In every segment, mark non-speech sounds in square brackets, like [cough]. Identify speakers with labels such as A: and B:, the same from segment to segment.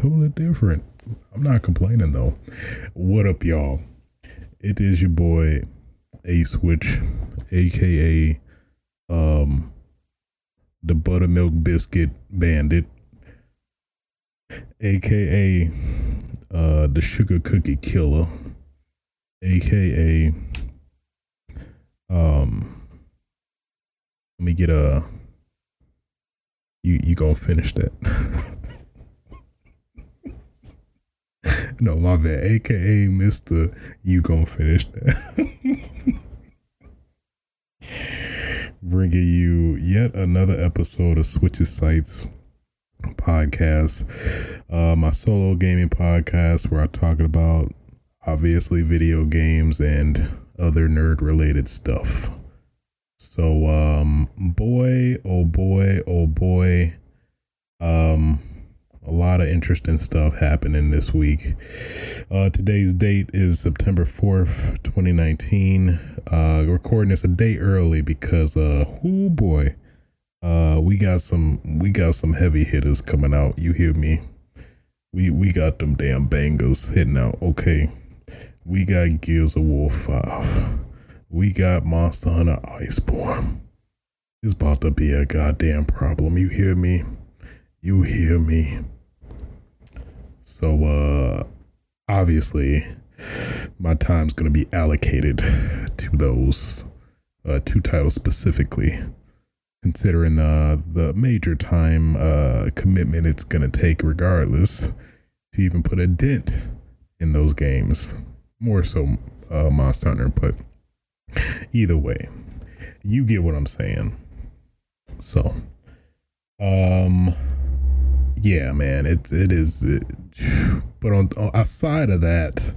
A: totally different. I'm not complaining though. What up, y'all? It is your boy A Switch, aka um the buttermilk biscuit bandit, aka uh the sugar cookie killer, aka um let me get a you you gonna finish that. [laughs] [laughs] no, my bad. AKA Mr. You gonna finish that. [laughs] Bringing you yet another episode of Switches Sites podcast, uh, my solo gaming podcast where I talk about obviously video games and other nerd related stuff. So, um, boy, oh boy, oh boy, um, a lot of interesting stuff happening this week. Uh, today's date is September 4th, 2019. Uh, recording this a day early because, uh, oh boy, uh, we got some, we got some heavy hitters coming out. You hear me? We, we got them damn bangers hitting out. Okay. We got Gears of War 5 we got Monster Hunter Iceborne. It's about to be a goddamn problem. You hear me? You hear me? So, uh, obviously, my time's going to be allocated to those uh, two titles specifically, considering uh, the major time uh, commitment it's going to take, regardless, to even put a dent in those games. More so, uh, Monster Hunter, but Either way, you get what I'm saying. So, um, yeah, man, it it is. It, but on, on aside of that,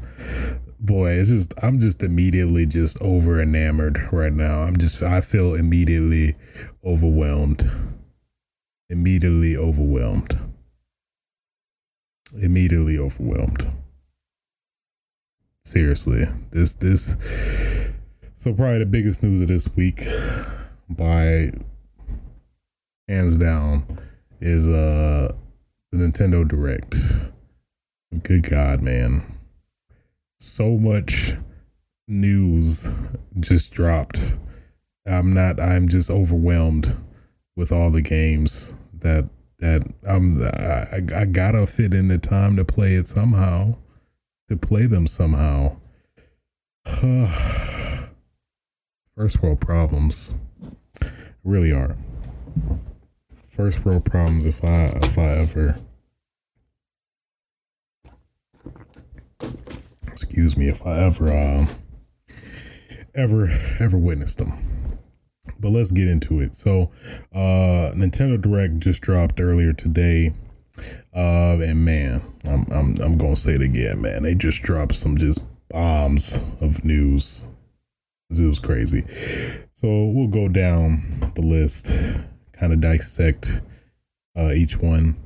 A: boy, it's just I'm just immediately just over enamored right now. I'm just I feel immediately overwhelmed. Immediately overwhelmed. Immediately overwhelmed. Seriously, this this so probably the biggest news of this week, by hands down, is uh the Nintendo Direct. Good God, man! So much news just dropped. I'm not. I'm just overwhelmed with all the games that that I'm. I, I gotta fit in the time to play it somehow. To play them somehow. [sighs] First world problems really are. First world problems if I if I ever excuse me if I ever um ever ever witnessed them. But let's get into it. So uh Nintendo Direct just dropped earlier today. Uh and man, I'm I'm I'm gonna say it again, man. They just dropped some just bombs of news it was crazy. So we'll go down the list, kind of dissect uh, each one.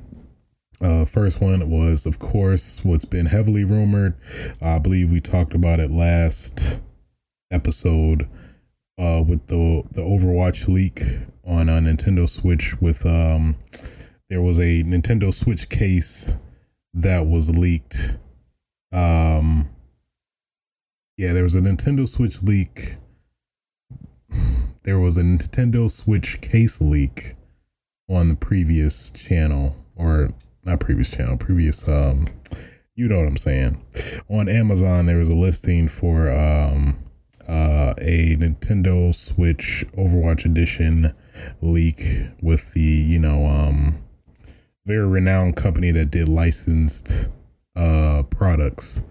A: Uh, first one was, of course, what's been heavily rumored. I believe we talked about it last episode uh, with the the Overwatch leak on a Nintendo Switch. With um, there was a Nintendo Switch case that was leaked. Um, yeah, there was a Nintendo Switch leak. There was a Nintendo Switch case leak on the previous channel, or not previous channel, previous um you know what I'm saying. On Amazon there was a listing for um uh a Nintendo Switch Overwatch edition leak with the, you know, um very renowned company that did licensed uh products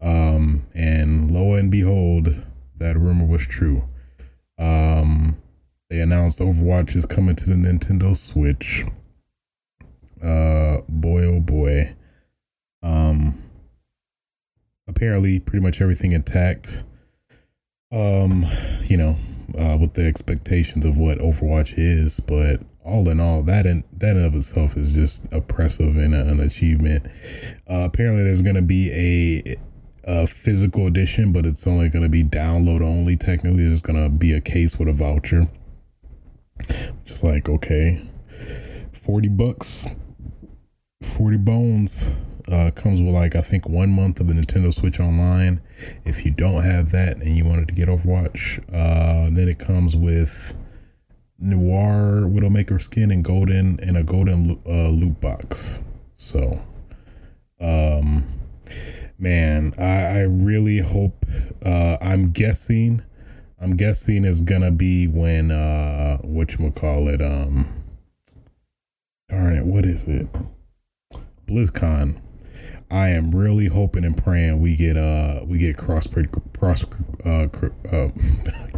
A: um, and lo and behold, that rumor was true. Um, they announced Overwatch is coming to the Nintendo Switch. Uh, boy, oh boy. Um, apparently, pretty much everything intact. Um, you know, uh, with the expectations of what Overwatch is, but all in all, that in that in of itself is just oppressive and an achievement. Uh, apparently, there's going to be a a physical edition, but it's only going to be download only. Technically, there's going to be a case with a voucher. Just like, okay, 40 bucks. 40 bones uh, comes with like I think one month of the Nintendo Switch Online. If you don't have that and you wanted to get Overwatch, uh, then it comes with Noir Widowmaker skin and golden and a golden uh, loot box. So, um, man, I, I really hope. Uh, I'm guessing. I'm guessing is gonna be when uh, what you call it. Um, darn it, what is it? BlizzCon I am really hoping and praying we get uh we get cross cross uh, uh [laughs]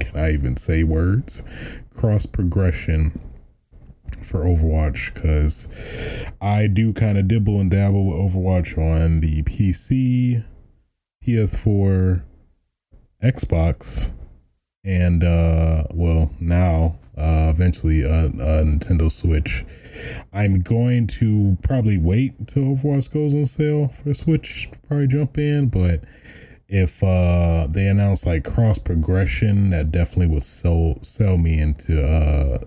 A: can I even say words cross progression for Overwatch because I do kind of dibble and dabble with Overwatch on the PC, PS4, Xbox, and uh well now uh eventually a, Nintendo Switch. I'm going to probably wait until Overwatch goes on sale for Switch, probably jump in. But if uh, they announce like cross progression, that definitely would sell sell me into uh,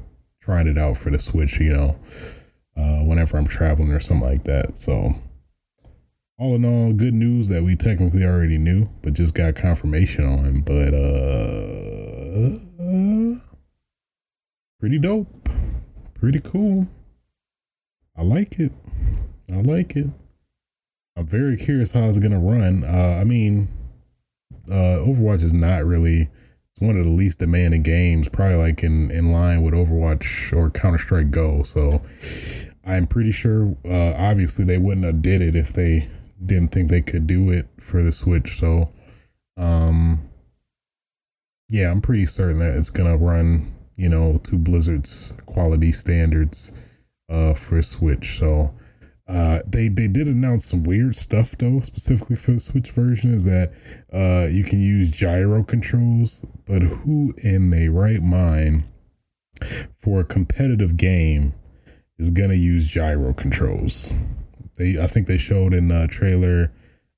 A: trying it out for the Switch. You know, uh, whenever I'm traveling or something like that. So. All in all, good news that we technically already knew, but just got confirmation on. But uh, pretty dope, pretty cool. I like it. I like it. I'm very curious how it's gonna run. Uh, I mean, uh, Overwatch is not really. One of the least demanding games, probably like in in line with Overwatch or Counter Strike Go. So I'm pretty sure. Uh, obviously, they wouldn't have did it if they didn't think they could do it for the Switch. So, um, yeah, I'm pretty certain that it's gonna run. You know, to Blizzard's quality standards uh, for Switch. So uh, they they did announce some weird stuff though, specifically for the Switch version, is that uh, you can use gyro controls. But who in their right mind for a competitive game is gonna use gyro controls? They I think they showed in the trailer.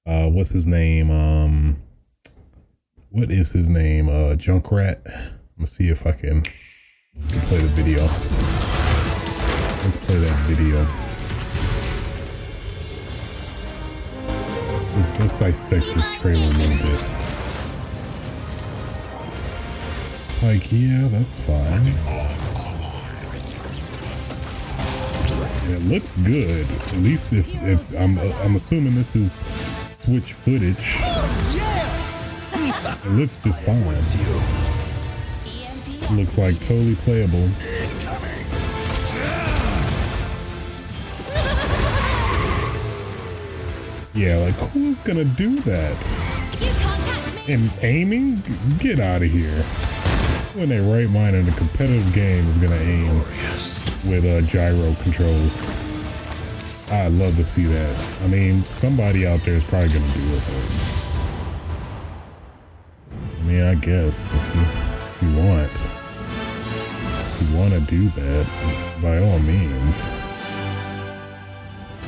A: Uh, what's his name? Um, what is his name? Uh, Junkrat. Let me see if I can, can play the video. Let's play that video. Let's, let's dissect this trailer a little bit. Like, yeah, that's fine. It looks good. At least if, if I'm I'm assuming this is Switch footage. It looks just fine. It looks like totally playable. Yeah, like who's gonna do that? And aiming? Get out of here. When they right mind in a competitive game is gonna aim with uh, gyro controls. I'd love to see that. I mean, somebody out there is probably gonna do it. I mean, I guess if you, if you want, if you want to do that, by all means.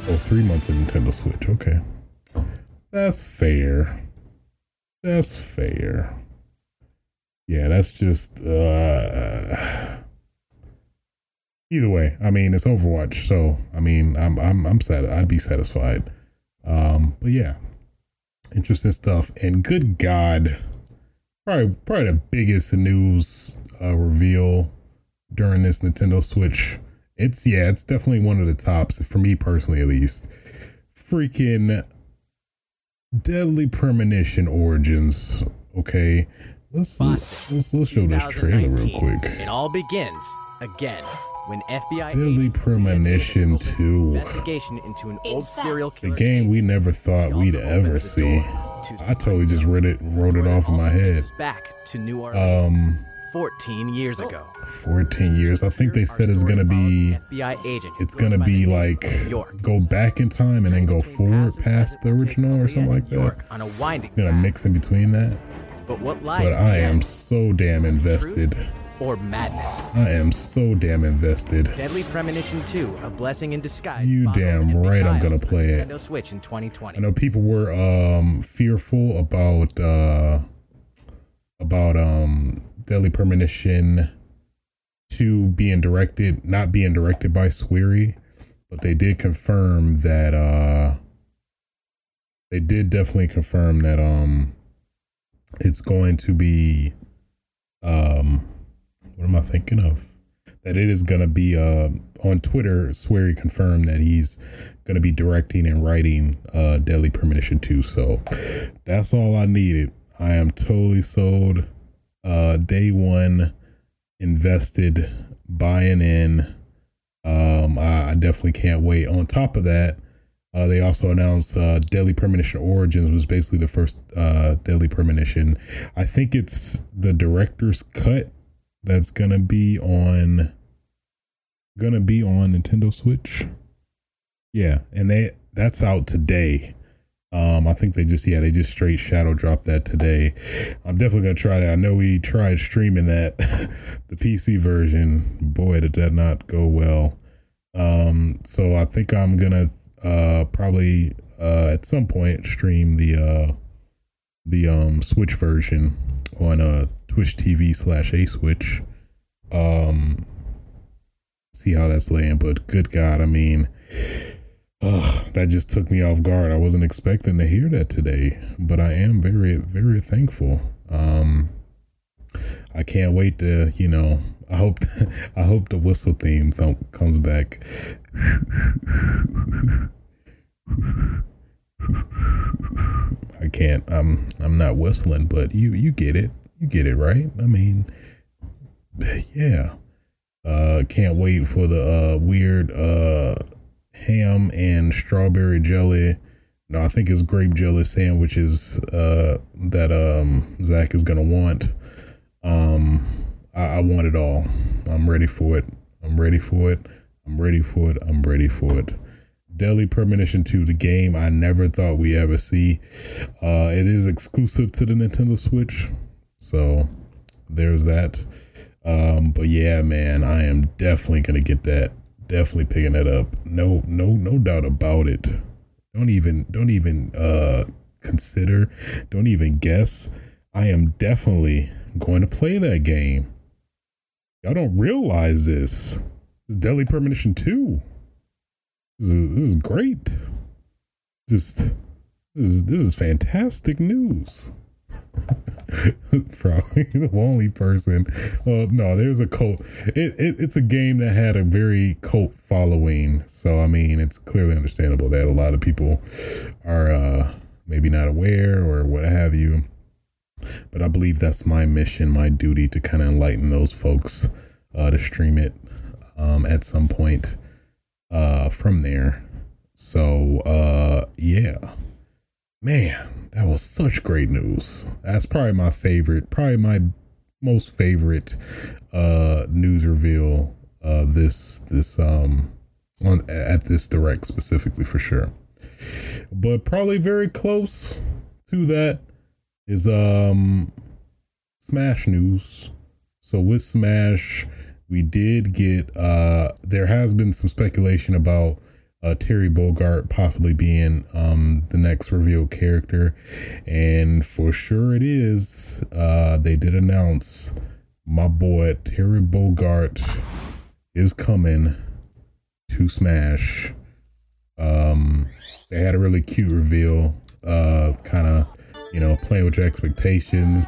A: Oh, three months of Nintendo Switch. Okay. That's fair. That's fair. Yeah, that's just uh either way. I mean, it's Overwatch, so I mean, I'm I'm I'm sad. I'd be satisfied. Um, but yeah, interesting stuff. And good God, probably probably the biggest news uh, reveal during this Nintendo Switch. It's yeah, it's definitely one of the tops for me personally, at least. Freaking Deadly Premonition Origins. Okay, let's let's let's show this trailer real quick.
B: It all begins again when FBI
A: Deadly Premonition 2.
B: Investigation into an old serial killer.
A: The game we never thought we'd ever see. I totally just read it, wrote it off in my head.
B: Back to New Orleans.
A: Um,
B: 14 years ago.
A: 14 years. I think they said it's gonna be. FBI agent. It's gonna be like go back in time and then go forward past the original or something like that.
B: On a winding
A: it's gonna mix in between that.
B: But what lies?
A: But I am so damn invested.
B: Or madness.
A: I am so damn invested.
B: Deadly Premonition 2, a blessing in disguise.
A: You damn right I'm gonna play it.
B: Nintendo Switch in 2020.
A: I know people were um fearful about uh about um Deadly Premonition 2 being directed, not being directed by Swery, but they did confirm that uh they did definitely confirm that um it's going to be um what am I thinking of? That it is gonna be uh on Twitter, Swery confirmed that he's gonna be directing and writing uh Deadly Premonition 2. So that's all I needed. I am totally sold. Uh day one invested, buying in. Um I definitely can't wait. On top of that, uh, they also announced uh, Deadly Premonition Origins was basically the first uh, Deadly Premonition. I think it's the director's cut that's gonna be on gonna be on Nintendo Switch. Yeah, and they that's out today. Um, I think they just yeah they just straight shadow dropped that today. I'm definitely gonna try that. I know we tried streaming that, [laughs] the PC version. Boy, did that not go well. Um, so I think I'm gonna uh probably uh at some point stream the uh the um Switch version on uh Twitch TV slash A Switch. Um, see how that's laying, but good God, I mean, ugh, that just took me off guard. I wasn't expecting to hear that today, but I am very, very thankful. Um, I can't wait to, you know, I hope, [laughs] I hope the whistle theme th- comes back. I can't. I'm I'm not whistling, but you you get it. You get it, right? I mean, yeah. Uh can't wait for the uh weird uh ham and strawberry jelly. No, I think it's grape jelly sandwiches uh that um Zach is gonna want. Um I, I want it all. I'm ready for it. I'm ready for it. I'm ready for it. I'm ready for it. Deadly Premonition 2, the game I never thought we ever see. Uh, it is exclusive to the Nintendo Switch. So there's that. Um, but yeah, man, I am definitely gonna get that. Definitely picking that up. No, no, no doubt about it. Don't even, don't even uh consider, don't even guess. I am definitely going to play that game. Y'all don't realize this. It's Deadly Premonition 2. This is, this is great. Just this is this is fantastic news. [laughs] Probably the only person. Well, no, there's a cult. It, it it's a game that had a very cult following. So I mean, it's clearly understandable that a lot of people are uh, maybe not aware or what have you. But I believe that's my mission, my duty to kind of enlighten those folks uh, to stream it um, at some point uh, from there. So uh, yeah, man, that was such great news. That's probably my favorite, probably my most favorite uh, news reveal uh, this this um on at this direct specifically for sure. But probably very close to that is um Smash news. So with Smash, we did get uh there has been some speculation about uh, Terry Bogard possibly being um, the next revealed character, and for sure it is. Uh, they did announce my boy Terry Bogard is coming to Smash. Um, they had a really cute reveal, uh, kind of you know, playing with your expectations.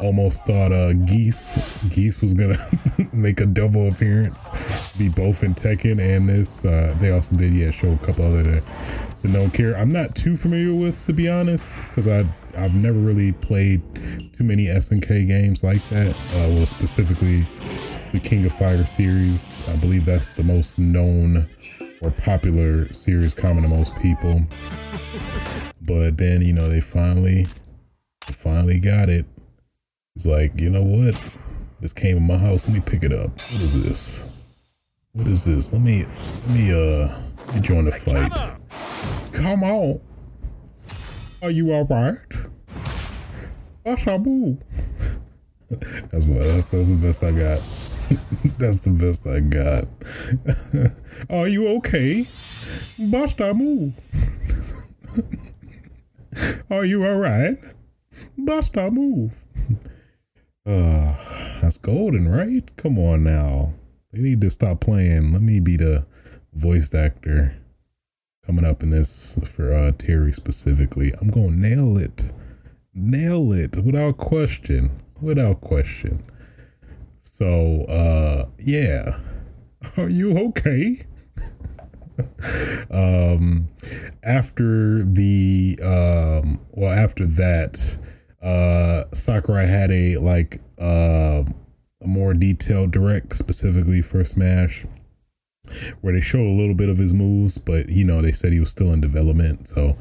A: Almost thought uh Geese Geese was gonna [laughs] make a double appearance, be both in Tekken and this. Uh, they also did yeah show a couple other that don't care. I'm not too familiar with to be honest, because I I've never really played too many SNK games like that. Uh, well, specifically the King of Fighter series. I believe that's the most known or popular series common to most people. But then, you know, they finally finally got it. He's like, you know what? This came in my house. Let me pick it up. What is this? What is this? Let me let me uh let me join the fight. Come on. Are you alright? Bashabu. [laughs] that's what that's, that's the best I got. [laughs] that's the best I got. [laughs] Are you okay? Bashabu. Are you alright? Basta move. [laughs] Uh, that's golden, right? Come on now. They need to stop playing. Let me be the voice actor coming up in this for uh, Terry specifically. I'm gonna nail it, nail it without question, without question. So uh, yeah, [laughs] are you okay? Um, after the um, well, after that, uh, Sakurai had a like uh, a more detailed direct specifically for Smash, where they showed a little bit of his moves, but you know they said he was still in development. So,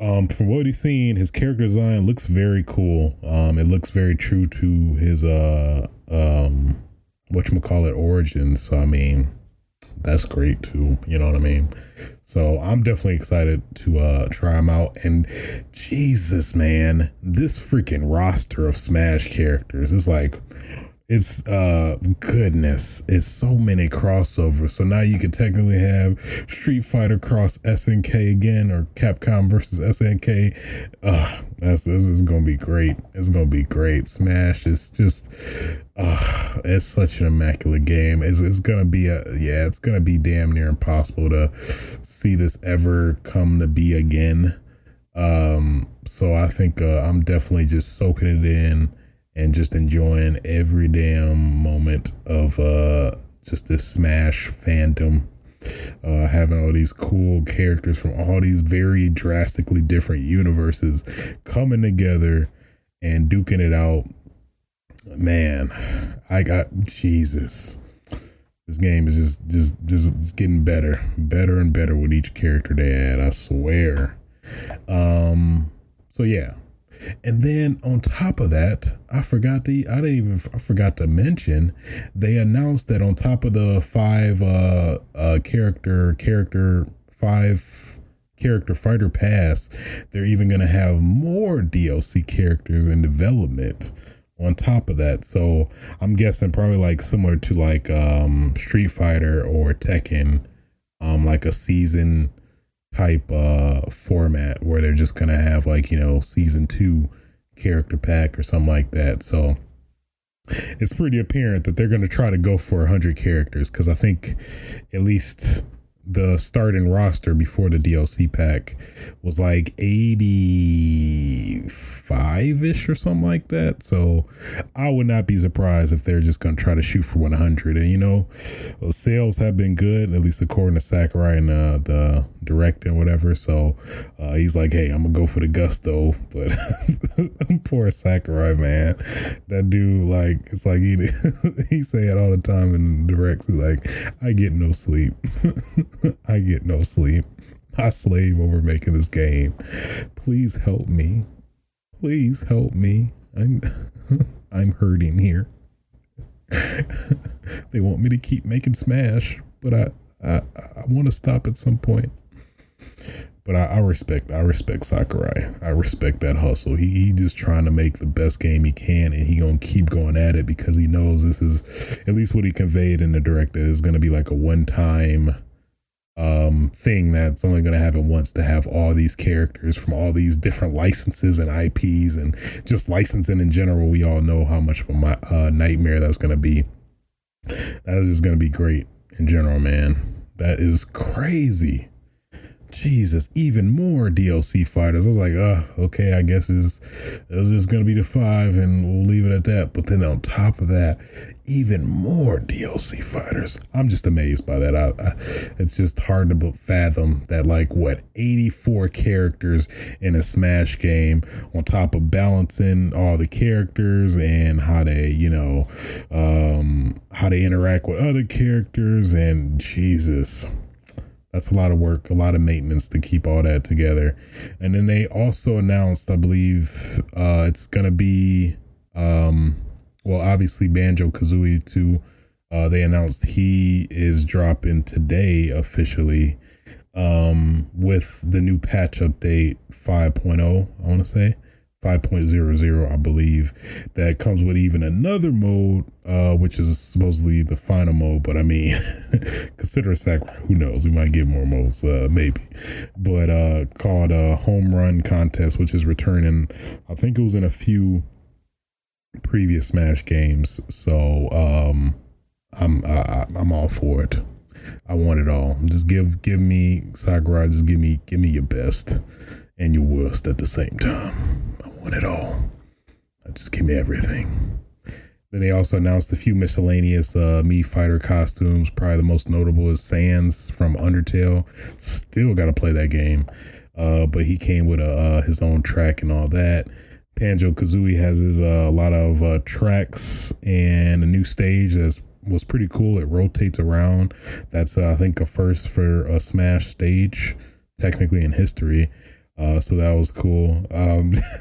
A: um, from what he's seen, his character design looks very cool. Um, it looks very true to his uh um what you call it origins. So I mean that's great too. You know what I mean? So I'm definitely excited to uh try them out. And Jesus, man, this freaking roster of Smash characters is like it's uh goodness. It's so many crossovers so now you could technically have street fighter cross snk again or capcom versus snk uh that's this is gonna be great. It's gonna be great. Smash is just uh it's such an immaculate game. It's, it's gonna be a yeah it's gonna be damn near impossible to see this ever come to be again. Um so i think uh, i'm definitely just soaking it in and just enjoying every damn moment of uh just this smash fandom uh having all these cool characters from all these very drastically different universes coming together and duking it out. Man i got jesus. This game is just just just getting better better and better with each character they add i swear. Um so yeah and then on top of that, I forgot to I didn't even I forgot to mention they announced that on top of the five uh uh character character five character fighter pass, they're even gonna have more DLC characters in development on top of that. So I'm guessing probably like similar to like um Street Fighter or Tekken, um like a season type uh format where they're just gonna have like you know season two character pack or something like that. So it's pretty apparent that they're gonna try to go for 100 characters because i think at least the starting roster before the DLC pack was like 85 ish or something like that. So I would not be surprised if they're just going to try to shoot for 100. And you know, sales have been good, at least according to Sakurai and uh, the director and whatever. So uh, he's like, hey, I'm going to go for the gusto. [laughs] But [laughs] poor Sakurai, man. That dude, like, it's like he, [laughs] he say it all the time in directs. He's like, I get no sleep. [laughs] I get no sleep. I slave over making this game. Please help me. Please help me. I'm [laughs] I'm hurting here. [laughs] they want me to keep making Smash, but I I, I want to stop at some point. But I, I, respect I respect Sakurai. I respect that hustle. He he just trying to make the best game he can, and he gonna keep going at it because he knows this is at least what he conveyed in the director is gonna be like a one time um thing that's only going to happen once to have all these characters from all these different licenses and IPs and just licensing in general we all know how much of a uh, nightmare that's going to be that is just going to be great in general man that is crazy Jesus, even more DLC fighters. I was like, oh, okay, I guess it's, it's just going to be the five and we'll leave it at that. But then on top of that, even more DLC fighters. I'm just amazed by that. I, I, it's just hard to fathom that, like, what, 84 characters in a Smash game on top of balancing all the characters and how they, you know, um, how they interact with other characters. And Jesus that's a lot of work, a lot of maintenance to keep all that together. And then they also announced, I believe, uh, it's gonna be, um, well, obviously Banjo Kazooie too. Uh, they announced he is dropping today officially, um, with the new patch update 5.0. I want to say. 5.00, I believe, that comes with even another mode, uh, which is supposedly the final mode. But I mean, [laughs] consider a sack. Who knows? We might get more modes, uh, maybe. But uh, called a home run contest, which is returning. I think it was in a few previous Smash games. So um, I'm I, I'm all for it. I want it all. Just give give me Sakurai. Just give me give me your best and your worst at the same time. I want it all. Just give me everything. Then they also announced a few miscellaneous uh, Mii Fighter costumes. Probably the most notable is Sans from Undertale. Still got to play that game, uh, but he came with a, uh, his own track and all that. Banjo Kazooie has his uh, a lot of uh, tracks and a new stage that was pretty cool. It rotates around. That's uh, I think a first for a Smash stage, technically in history. Uh, so that was cool. Um, [laughs]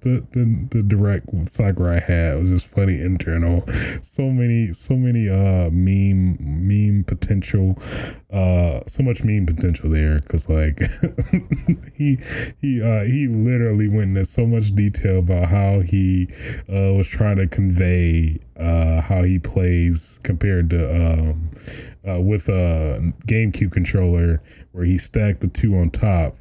A: the, the the direct Sakurai had was just funny internal. So many so many uh meme meme potential, uh so much meme potential there because like [laughs] he he uh he literally went into so much detail about how he uh was trying to convey uh how he plays compared to um uh with a GameCube controller where he stacked the two on top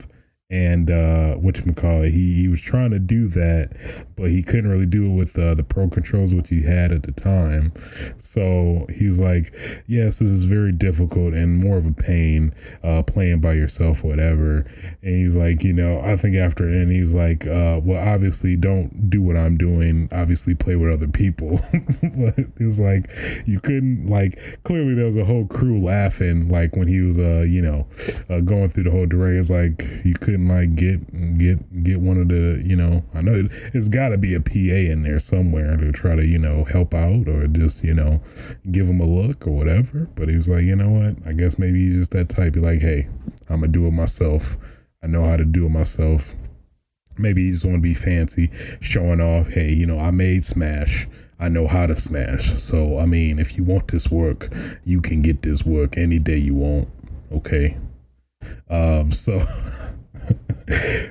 A: and uh what you call it he, he was trying to do that but he couldn't really do it with uh, the pro controls which he had at the time. So he was like yes this is very difficult and more of a pain uh playing by yourself whatever. And he's like you know i think after and he's like uh well obviously don't do what i'm doing. Obviously play with other people. [laughs] But it was like you couldn't like clearly there was a whole crew laughing like when he was uh you know uh, going through the whole direct it's like you couldn't like get get get one of the you know I know it, it's got to be a PA in there somewhere to try to you know help out or just you know give him a look or whatever. But he was like, you know what? I guess maybe he's just that type. He's like, hey, I'm gonna do it myself. I know how to do it myself. Maybe you just want to be fancy, showing off. Hey, you know, I made Smash. I know how to smash. So, I mean, if you want this work, you can get this work any day you want. Okay. Um, so [laughs]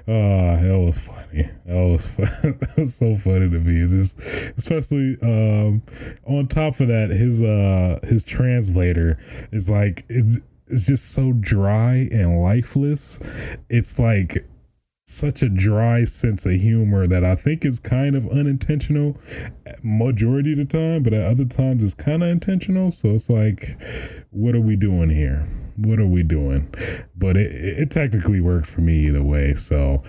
A: oh, [laughs] that was funny. That was fun. [laughs] that was so funny to me. It's just, especially um, on top of that, his uh his translator is like it's it's just so dry and lifeless. It's like such a dry sense of humor that I think is kind of unintentional majority of the time, but at other times it's kind of intentional. So it's like, what are we doing here? What are we doing? But it, it technically worked for me either way. So,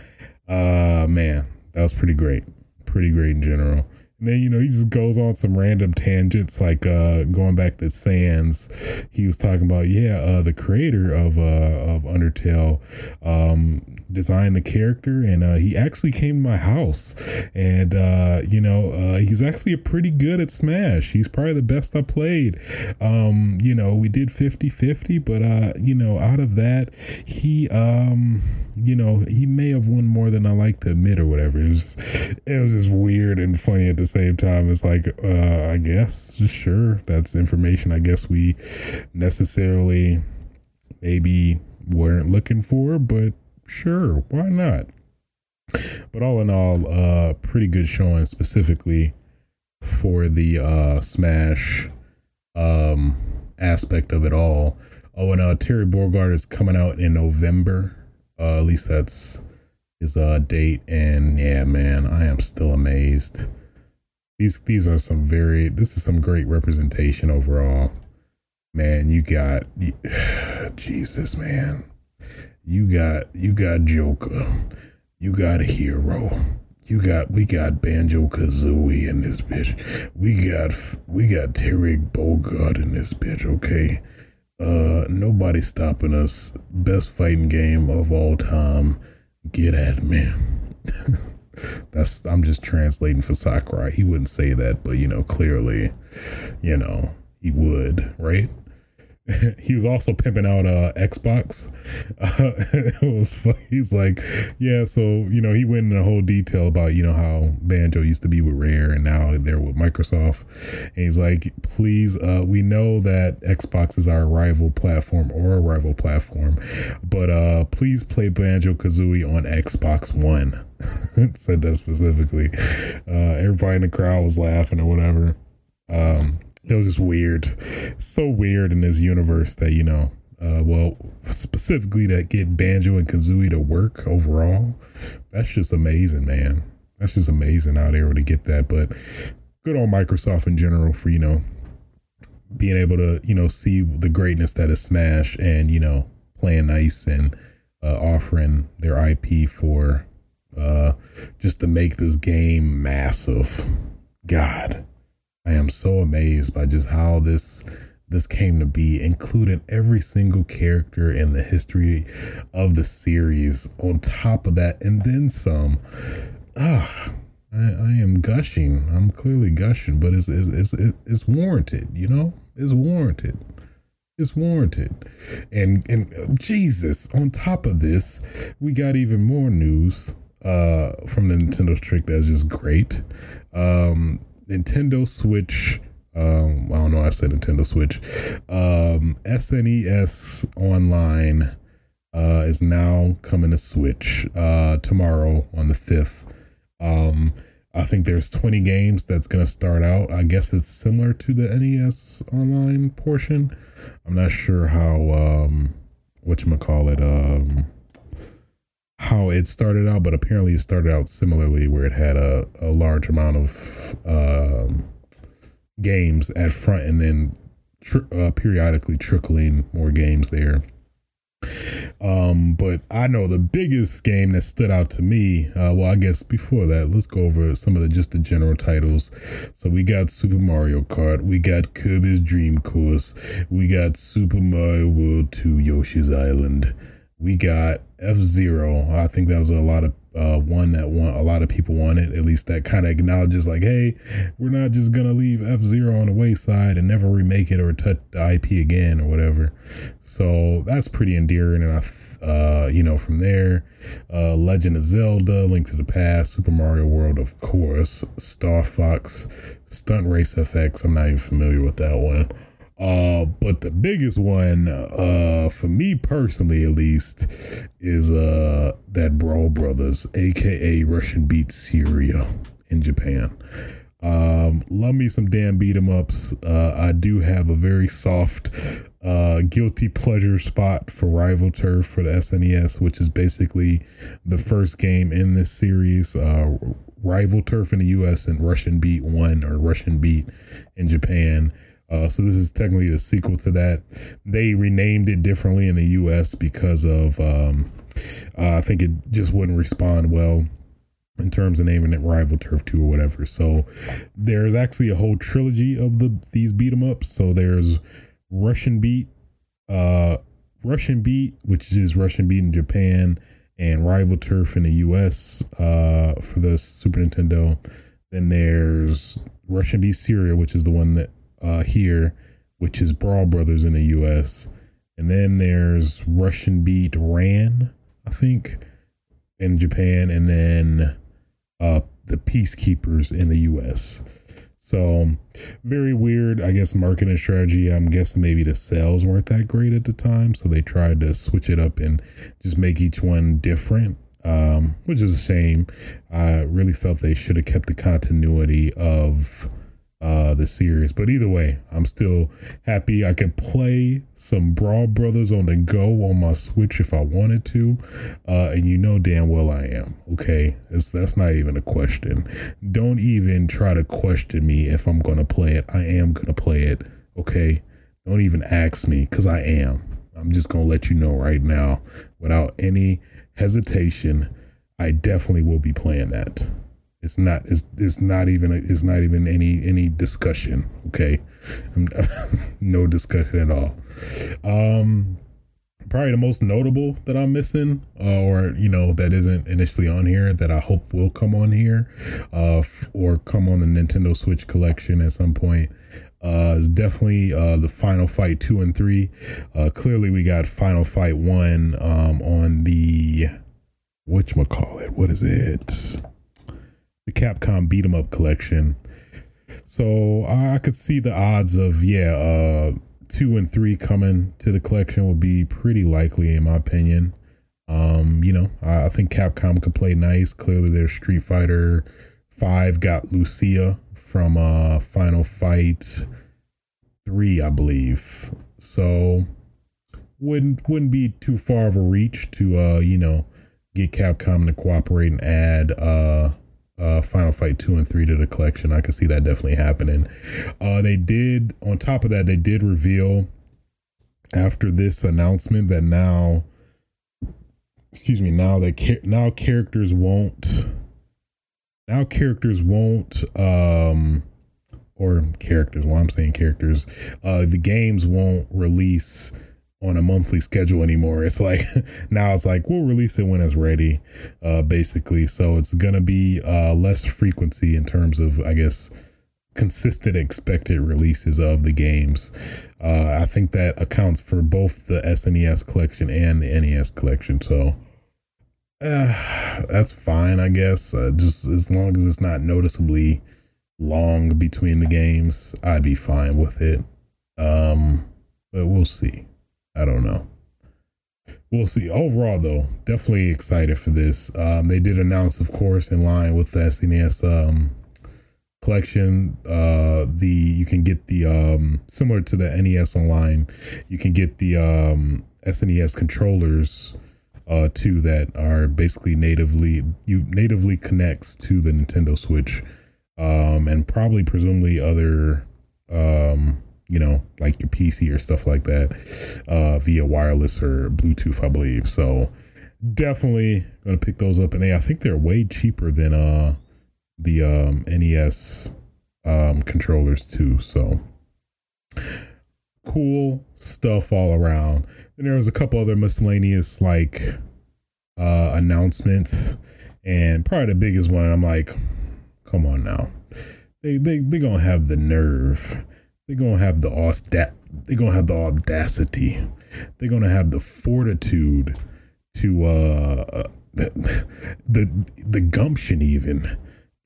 A: uh, man, that was pretty great. Pretty great in general. And then, you know, he just goes on some random tangents, like uh, going back to Sans. He was talking about, yeah, uh, the creator of uh, of Undertale um, designed the character, and uh, he actually came to my house. And, uh, you know, uh, he's actually pretty good at Smash. He's probably the best I played. Um, you know, we did 50 50, but, uh, you know, out of that, he, um, you know, he may have won more than I like to admit or whatever. It was, it was just weird and funny at the same time. It's like, uh, I guess, sure, that's information I guess we necessarily maybe weren't looking for, but sure, why not? But all in all, uh, pretty good showing specifically for the uh, Smash um, aspect of it all. Oh, and uh, Terry Bogard is coming out in November. Uh, at least that's his uh, date. And yeah, man, I am still amazed. These these are some very. This is some great representation overall. Man, you got [sighs] Jesus, man. You got you got Joker. You got a hero. You got we got Banjo Kazooie in this bitch. We got we got Terry Bogard in this bitch. Okay, uh, nobody stopping us. Best fighting game of all time. Get at me. [laughs] That's I'm just translating for Sakurai. He wouldn't say that, but you know, clearly, you know, he would, right? [laughs] he was also pimping out uh Xbox. Uh, [laughs] it was funny. He's like, yeah, so you know, he went in a whole detail about you know how Banjo used to be with Rare and now they're with Microsoft. And he's like, please, uh, we know that Xbox is our rival platform or a rival platform, but uh, please play Banjo Kazooie on Xbox One. [laughs] Said that specifically. Uh, everybody in the crowd was laughing or whatever. Um, it was just weird. So weird in this universe that you know uh, well specifically to get banjo and kazooie to work overall. That's just amazing man. That's just amazing how they were to get that. But good on microsoft in general for you know being able to you know see the greatness that is Smash and you know playing nice and uh, offering their IP for uh, just to make this game massive. God, I am so amazed by just how this this came to be, including every single character in the history of the series. On top of that, and then some. Ah, I, I am gushing. I'm clearly gushing, but it's it's it's, it's warranted. You know, it's warranted. It's warranted. And and Jesus, on top of this, we got even more news uh, from the Nintendo Direct that's just great. Um, Nintendo Switch. Um, I don't know. I said Nintendo Switch. Um, SNES Online uh, is now coming to Switch uh, tomorrow on the fifth. Um, I think there's 20 games that's going to start out. I guess it's similar to the NES Online portion. I'm not sure how um, what you call it um, how it started out, but apparently it started out similarly, where it had a, a large amount of um, games at front, and then tr- uh, periodically trickling more games there. Um, but I know the biggest game that stood out to me. Uh, well, I guess before that, let's go over some of the just the general titles. So we got Super Mario Kart, we got Kirby's Dream Course, we got Super Mario World 2 Yoshi's Island, we got F Zero. I think that was a lot of uh, one that want a lot of people wanted. At least that kind of acknowledges like, hey, we're not just gonna leave F Zero on the wayside and never remake it or touch the IP again or whatever. So that's pretty endearing, and I, uh, you know, from there, uh, Legend of Zelda, Link to the Past, Super Mario World, of course, Star Fox, Stunt Race FX. I'm not even familiar with that one. Uh, but the biggest one, uh, for me personally at least, is uh that Brawl Brothers, aka Rushing Beat Shura in Japan. Um, love me some damn beat 'em ups. Uh, I do have a very soft, uh, guilty pleasure spot for Rival Turf for the SNES, which is basically the first game in this series. Uh, Rival Turf in the US and Rushing Beat 1 or Rushing Beat in Japan. Uh, so this is technically a sequel to that. They renamed it differently in the U.S. because of um, uh, I think it just wouldn't respond well in terms of naming it Rival Turf Two or whatever. So there's actually a whole trilogy of the these beat 'em ups. So there's Rushing Beat, uh, Rushing Beat, which is Rushing Beat in Japan, and Rival Turf in the U.S. Uh, for the Super Nintendo. Then there's Rushing Beat Shura, which is the one that uh, here, which is Brawl Brothers in the U.S. And then there's Rushing Beat Ran, I think, in Japan, and then uh, the Peacekeepers in the U.S. So very weird, I guess, marketing strategy. I'm guessing maybe the sales weren't that great at the time, so they tried to switch it up and just make each one different. Um, which is a shame. I really felt they should have kept the continuity of uh, the series. But either way, I'm still happy I could play some Brawl Brothers on the go on my Switch if I wanted to. Uh, and you know damn well I am. Okay, it's, that's not even a question. Don't even try to question me if I'm gonna play it. I am gonna play it. Okay, don't even ask me because I am. I'm just gonna let you know right now without any hesitation. I definitely will be playing that. It's not. It's, it's not even. It's not even any any discussion. Okay, [laughs] no discussion at all. Um, probably the most notable that I'm missing, uh, or you know, that isn't initially on here that I hope will come on here, uh, f- or come on the Nintendo Switch collection at some point. Uh, is definitely uh, the Final Fight two and three. Uh, clearly, we got Final Fight one um, on the what call it? What is it? The Capcom Beat 'em Up collection. So I could see the odds of yeah, uh, two and three coming to the collection would be pretty likely in my opinion. Um, you know, I, I think Capcom could play nice. Clearly, their Street Fighter Five got Lucia from uh, Final Fight Three, I believe. So wouldn't wouldn't be too far of a reach to uh, you know get Capcom to cooperate and add uh, uh, Final Fight two and three to the collection. I can see that definitely happening. Uh, they did on top of that, they did reveal after this announcement that now, excuse me, now that now characters won't now characters won't um or characters. Well, I'm saying characters. Uh, the games won't release on a monthly schedule anymore. It's like [laughs] now it's like we'll release it when it's ready, uh, basically. So it's gonna be uh, less frequency in terms of, I guess, consistent expected releases of the games. Uh, I think that accounts for both the SNES collection and the NES collection. So. Uh, that's fine, I guess. Uh, just as long as it's not noticeably long between the games, I'd be fine with it. Um, but we'll see. I don't know. We'll see. Overall, though, definitely excited for this. Um, they did announce, of course, in line with the SNES um, collection, uh, the you can get the um, similar to the NES Online, you can get the um, SNES controllers uh, too that are basically natively you natively connects to the Nintendo Switch um, and probably presumably other, um, you know, like your PC or stuff like that, uh, via wireless or Bluetooth, I believe. So definitely gonna pick those up, and I think they're way cheaper than uh the um, NES um, controllers too. So cool stuff all around. And there was a couple other miscellaneous like uh announcements, and probably the biggest one. I'm like Come on now. They they they gonna have the nerve. They're gonna have the austa- they're gonna have the audacity. They're gonna have the fortitude to uh the, the the gumption even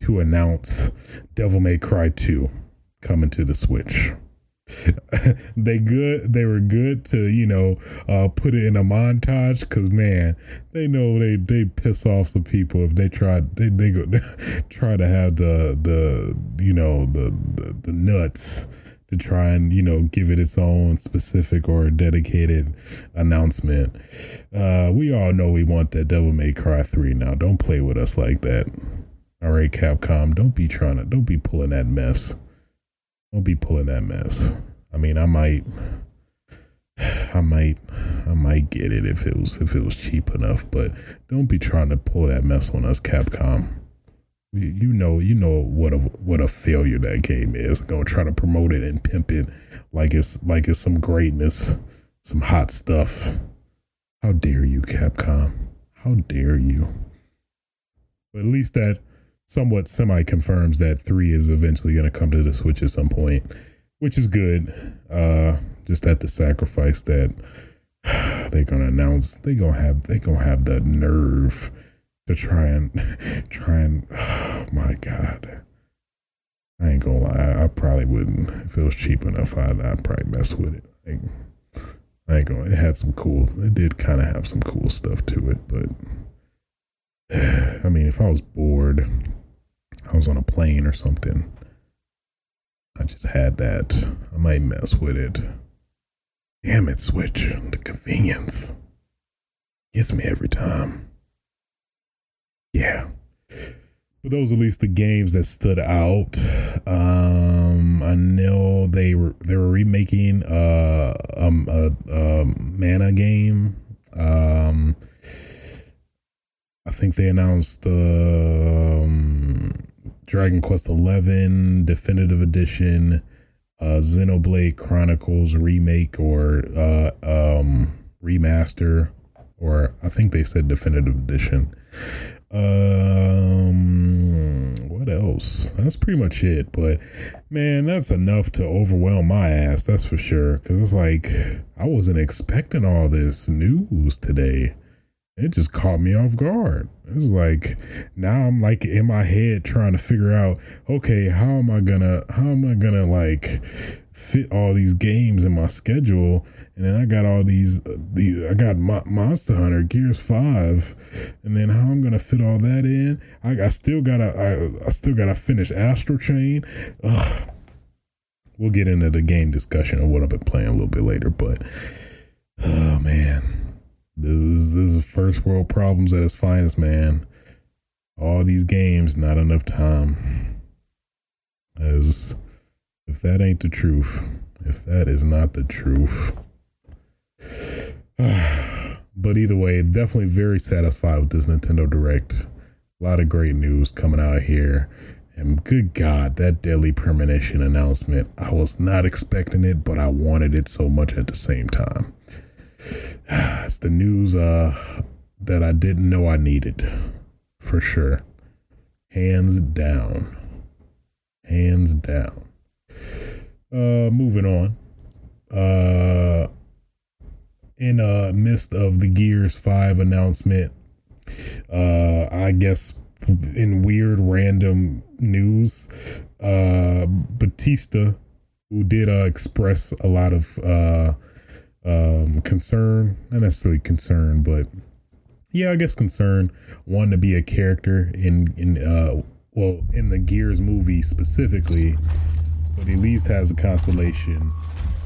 A: to announce Devil May Cry 2 coming to the Switch. [laughs] they good they were good to you know uh put it in a montage because man they know they they piss off some people if they try they, they go [laughs] try to have the the you know the, the the nuts to try and you know give it its own specific or dedicated announcement uh we all know we want that devil may cry 3 now don't play with us like that all right capcom don't be trying to don't be pulling that mess don't be pulling that mess. I mean, I might, I might, I might get it if it was if it was cheap enough, but don't be trying to pull that mess on us, Capcom. You know, you know what a what a failure that game is. Gonna try to promote it and pimp it like it's like it's some greatness, some hot stuff. How dare you, Capcom? How dare you? But at least that somewhat semi confirms that three is eventually going to come to the Switch at some point, which is good. Uh, just at the sacrifice that [sighs] they're going to announce, they gonna have they gonna have the nerve to try and [laughs] try and. [sighs] Oh my god. I ain't gonna lie. I, probably wouldn't if it was cheap enough. I'd, I'd probably mess with it. I I ain't gonna. It had some cool. It did kind of have some cool stuff to it, but [sighs] I mean, if I was bored I was on a plane or something. I just had that. I might mess with it. Damn it, Switch. The convenience gets me every time. Yeah. But those at least the games that stood out. Um, I know they were they were remaking uh um a, a mana game. Um, I think they announced um Dragon Quest Eleven Definitive Edition, uh, Xenoblade Chronicles remake or uh, um, remaster, or I think they said Definitive Edition. Um, what else? That's pretty much it. But man, that's enough to overwhelm my ass. That's for sure. Because it's like I wasn't expecting all this news today it just caught me off guard. It's like now I'm like in my head trying to figure out, okay, how am I gonna how am I gonna like fit all these games in my schedule? And then I got all these uh, the I got Mo- Monster Hunter, Gears Five, and then how I'm gonna fit all that in? I, I still gotta I, I still gotta finish Astral Chain. Ugh. We'll get into the game discussion of what I've been playing a little bit later, but oh man this is this is first world problems at its finest, man. all these games, not enough time. As if that ain't the truth, if that is not the truth. [sighs] but either way, definitely very satisfied with this Nintendo Direct. A lot of great news coming out here. And good God, that Deadly Premonition announcement, I was not expecting it, but I wanted it so much at the same time. [sighs] It's the news uh, that I didn't know I needed, for sure. Hands down. Hands down. Uh, moving on. Uh, in uh midst of the Gears 5 announcement, uh, I guess in weird random news, uh, Batista, who did uh, express a lot of uh, um, concern, not necessarily concern, but yeah, I guess concern, wanting to be a character in in uh, well in the Gears movie specifically, but at least has a consolation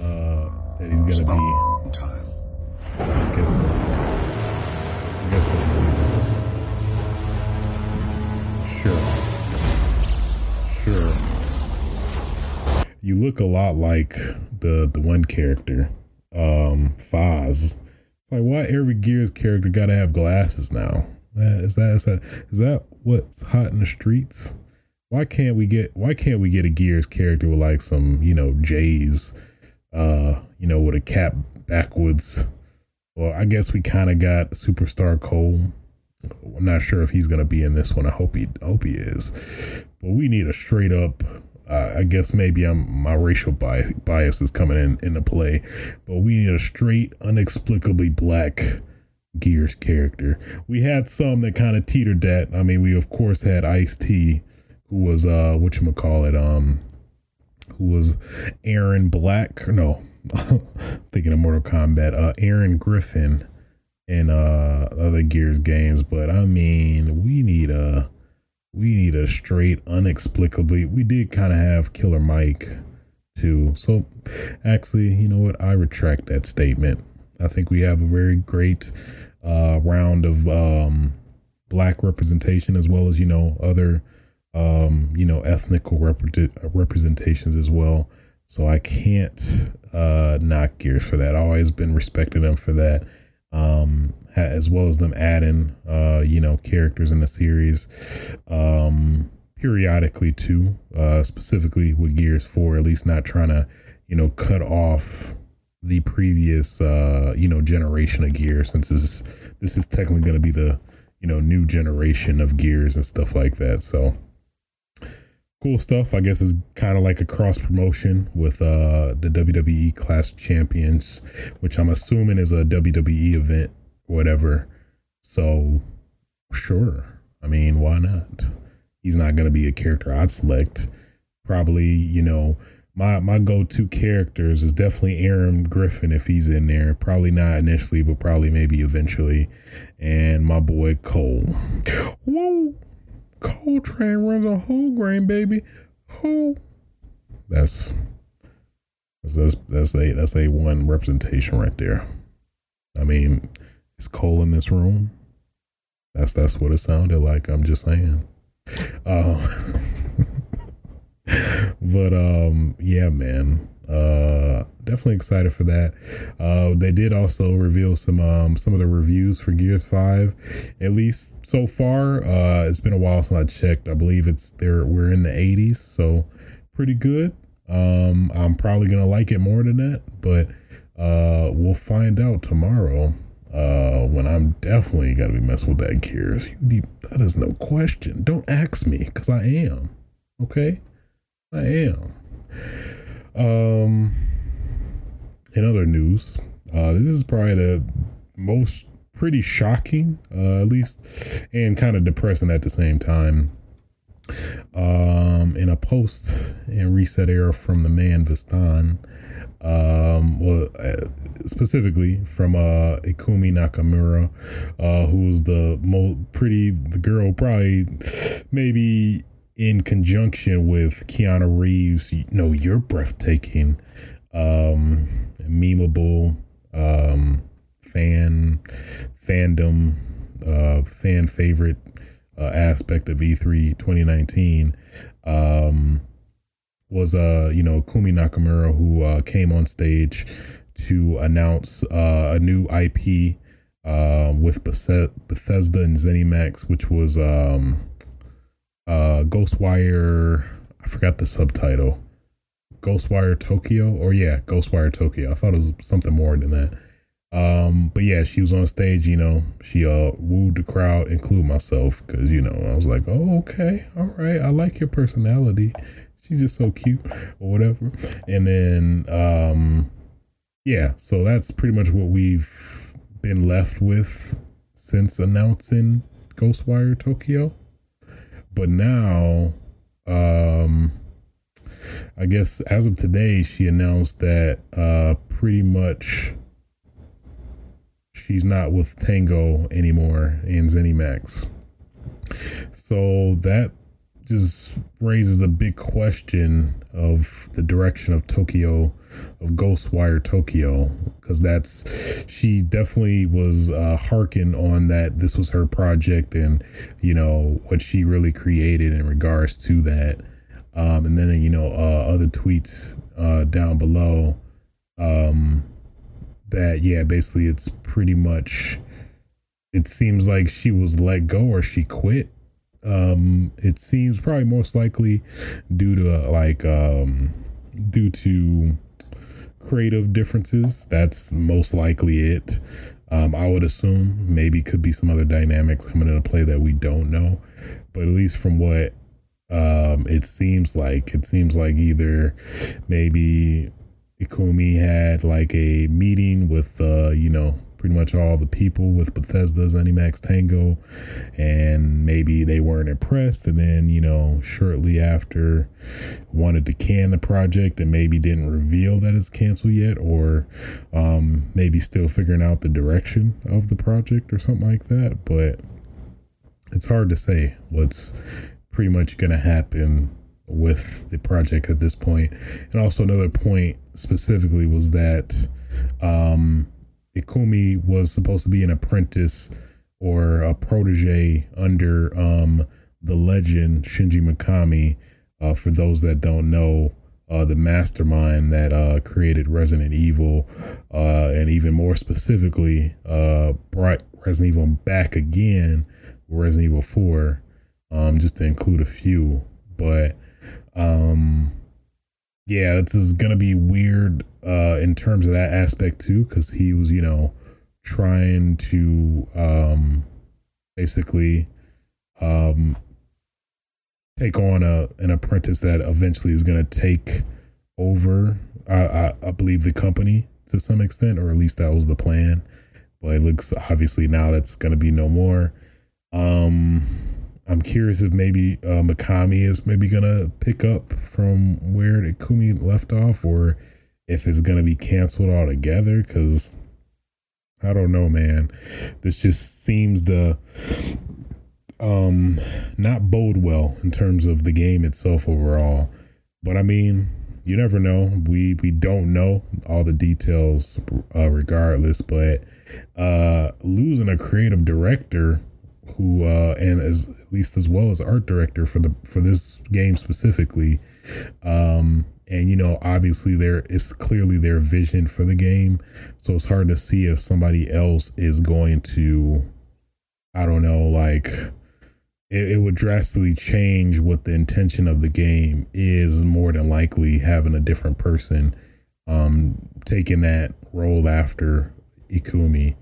A: uh, that he's gonna be. Time. I guess so. I guess so. Sure. Sure. You look a lot like the the one character, um, Fahz. It's like why every Gears character gotta have glasses now? Is that is that is that what's hot in the streets? Why can't we get why can't we get a Gears character with like some, you know, J's, uh, you know, with a cap backwards? Well, I guess we kind of got Superstar Cole I'm not sure if he's to be in this one. I hope he hope he is. But we need a straight up. Uh, I guess maybe I'm my racial bias, bias is coming in into play, but we need a straight, inexplicably black Gears character. We had some that kind of teetered that. I mean, we of course had Ice T, who was uh, what you call it, um, who was Erron Black. No, [laughs] thinking of Mortal Kombat. Uh, Aaron Griffin in uh other Gears games, but I mean, we need a we need a straight unexplicably. We did kind of have Killer Mike too. So actually, you know what? I retract that statement. I think we have a very great uh round of um black representation as well as, you know, other um, you know, ethnical representations as well. So I can't uh knock Gears for that. I always been respecting them for that um, as well as them adding, uh, you know, characters in the series um, periodically too, uh, specifically with Gears 4, at least not trying to, you know, cut off the previous, uh, you know, generation of Gears since this is, this is technically going to be the, you know, new generation of Gears and stuff like that. So, cool stuff. I guess is kind of like a cross promotion with uh, the WWE Class Champions, which I'm assuming is a WWE event, whatever. So, sure. I mean, why not? He's not going to be a character I'd select. Probably, you know, my my go to characters is definitely Aaron Griffin if he's in there. Probably not initially, but probably maybe eventually. And my boy Cole. Whoa. Cole Train runs a whole grain, baby. Whole. That's that's that's a that's a one representation right there. I mean, it's Cole in this room? That's that's what it sounded like. I'm just saying. Uh, [laughs] but um, yeah, man. Uh, definitely excited for that. Uh, they did also reveal some um some of the reviews for Gears Five, at least so far. Uh, it's been a while since I checked. I believe it's there. We're in the 80s, so pretty good. Um, I'm probably gonna like it more than that, but uh, we'll find out tomorrow. Uh, when I'm definitely gonna be messing with that Gears. That is no question. Don't ask me, cause I am. Okay, I am. Um, in other news, uh, this is probably the most pretty shocking, uh, at least, and kind of depressing at the same time. Um, in a post in ResetEra from the man Vistan, um, well, uh, specifically from uh, Ikumi Nakamura, uh, who was the most pretty, the girl probably maybe in conjunction with Keanu Reeves, you know, you're breathtaking, um, memeable, um, fan, fandom, uh, fan favorite, uh, aspect of E3 2019 um, was uh you know Kumi Nakamura who uh, came on stage to announce uh, a new IP uh, with Bethesda and ZeniMax, which was um, uh, Ghostwire. I forgot the subtitle. Ghostwire Tokyo, or yeah, Ghostwire Tokyo. I thought it was something more than that. Um, but yeah, she was on stage, you know, she uh wooed the crowd, include myself, because you know, I was like, oh, okay, all right, I like your personality. She's just so cute, or whatever. And then um yeah, so that's pretty much what we've been left with since announcing Ghostwire Tokyo. But now, um I guess as of today, she announced that uh pretty much she's not with Tango anymore in ZeniMax. So that just raises a big question of the direction of Tokyo, of Ghostwire Tokyo, because that's she definitely was uh, harking on that this was her project and you know what she really created in regards to that. Um, and then you know uh, other tweets uh, down below um, that yeah basically it's pretty much it seems like she was let go or she quit um it seems probably most likely due to like um due to creative differences. That's most likely it. Um i would assume maybe could be some other dynamics coming into play that we don't know. But at least from what um it seems like it seems like either maybe Ikumi had like a meeting with, uh, you know, pretty much all the people with Bethesda's ZeniMax Tango, and maybe they weren't impressed. And then, you know, shortly after, wanted to can the project and maybe didn't reveal that it's canceled yet, or um, maybe still figuring out the direction of the project or something like that. But it's hard to say what's pretty much going to happen with the project at this point. And also another point specifically was that um, Ikumi was supposed to be an apprentice or a protege under um, the legend Shinji Mikami. Uh, for those that don't know, uh, the mastermind that uh, created Resident Evil, uh, and even more specifically, uh, brought Resident Evil back again, or Resident Evil 4, um, just to include a few. But um, yeah, this is gonna be weird uh, in terms of that aspect too, because he was, you know, trying to um, basically um, take on a an apprentice that eventually is gonna take over. I, I, I believe the company to some extent, or at least that was the plan. But it looks obviously now that's gonna be no more. Um, I'm curious if maybe uh, Mikami is maybe gonna pick up from where Ikumi left off, or if it's gonna be canceled altogether. Because I don't know, man. This just seems to um not bode well in terms of the game itself overall. But I mean, you never know. We we don't know all the details uh, regardless. But uh losing a creative director who uh, and as at least as well as art director for the for this game specifically. Um, and you know, obviously there is clearly their vision for the game, so it's hard to see if somebody else is going to, I don't know, like it, it would drastically change what the intention of the game is. More than likely, having a different person um taking that role after Ikumi.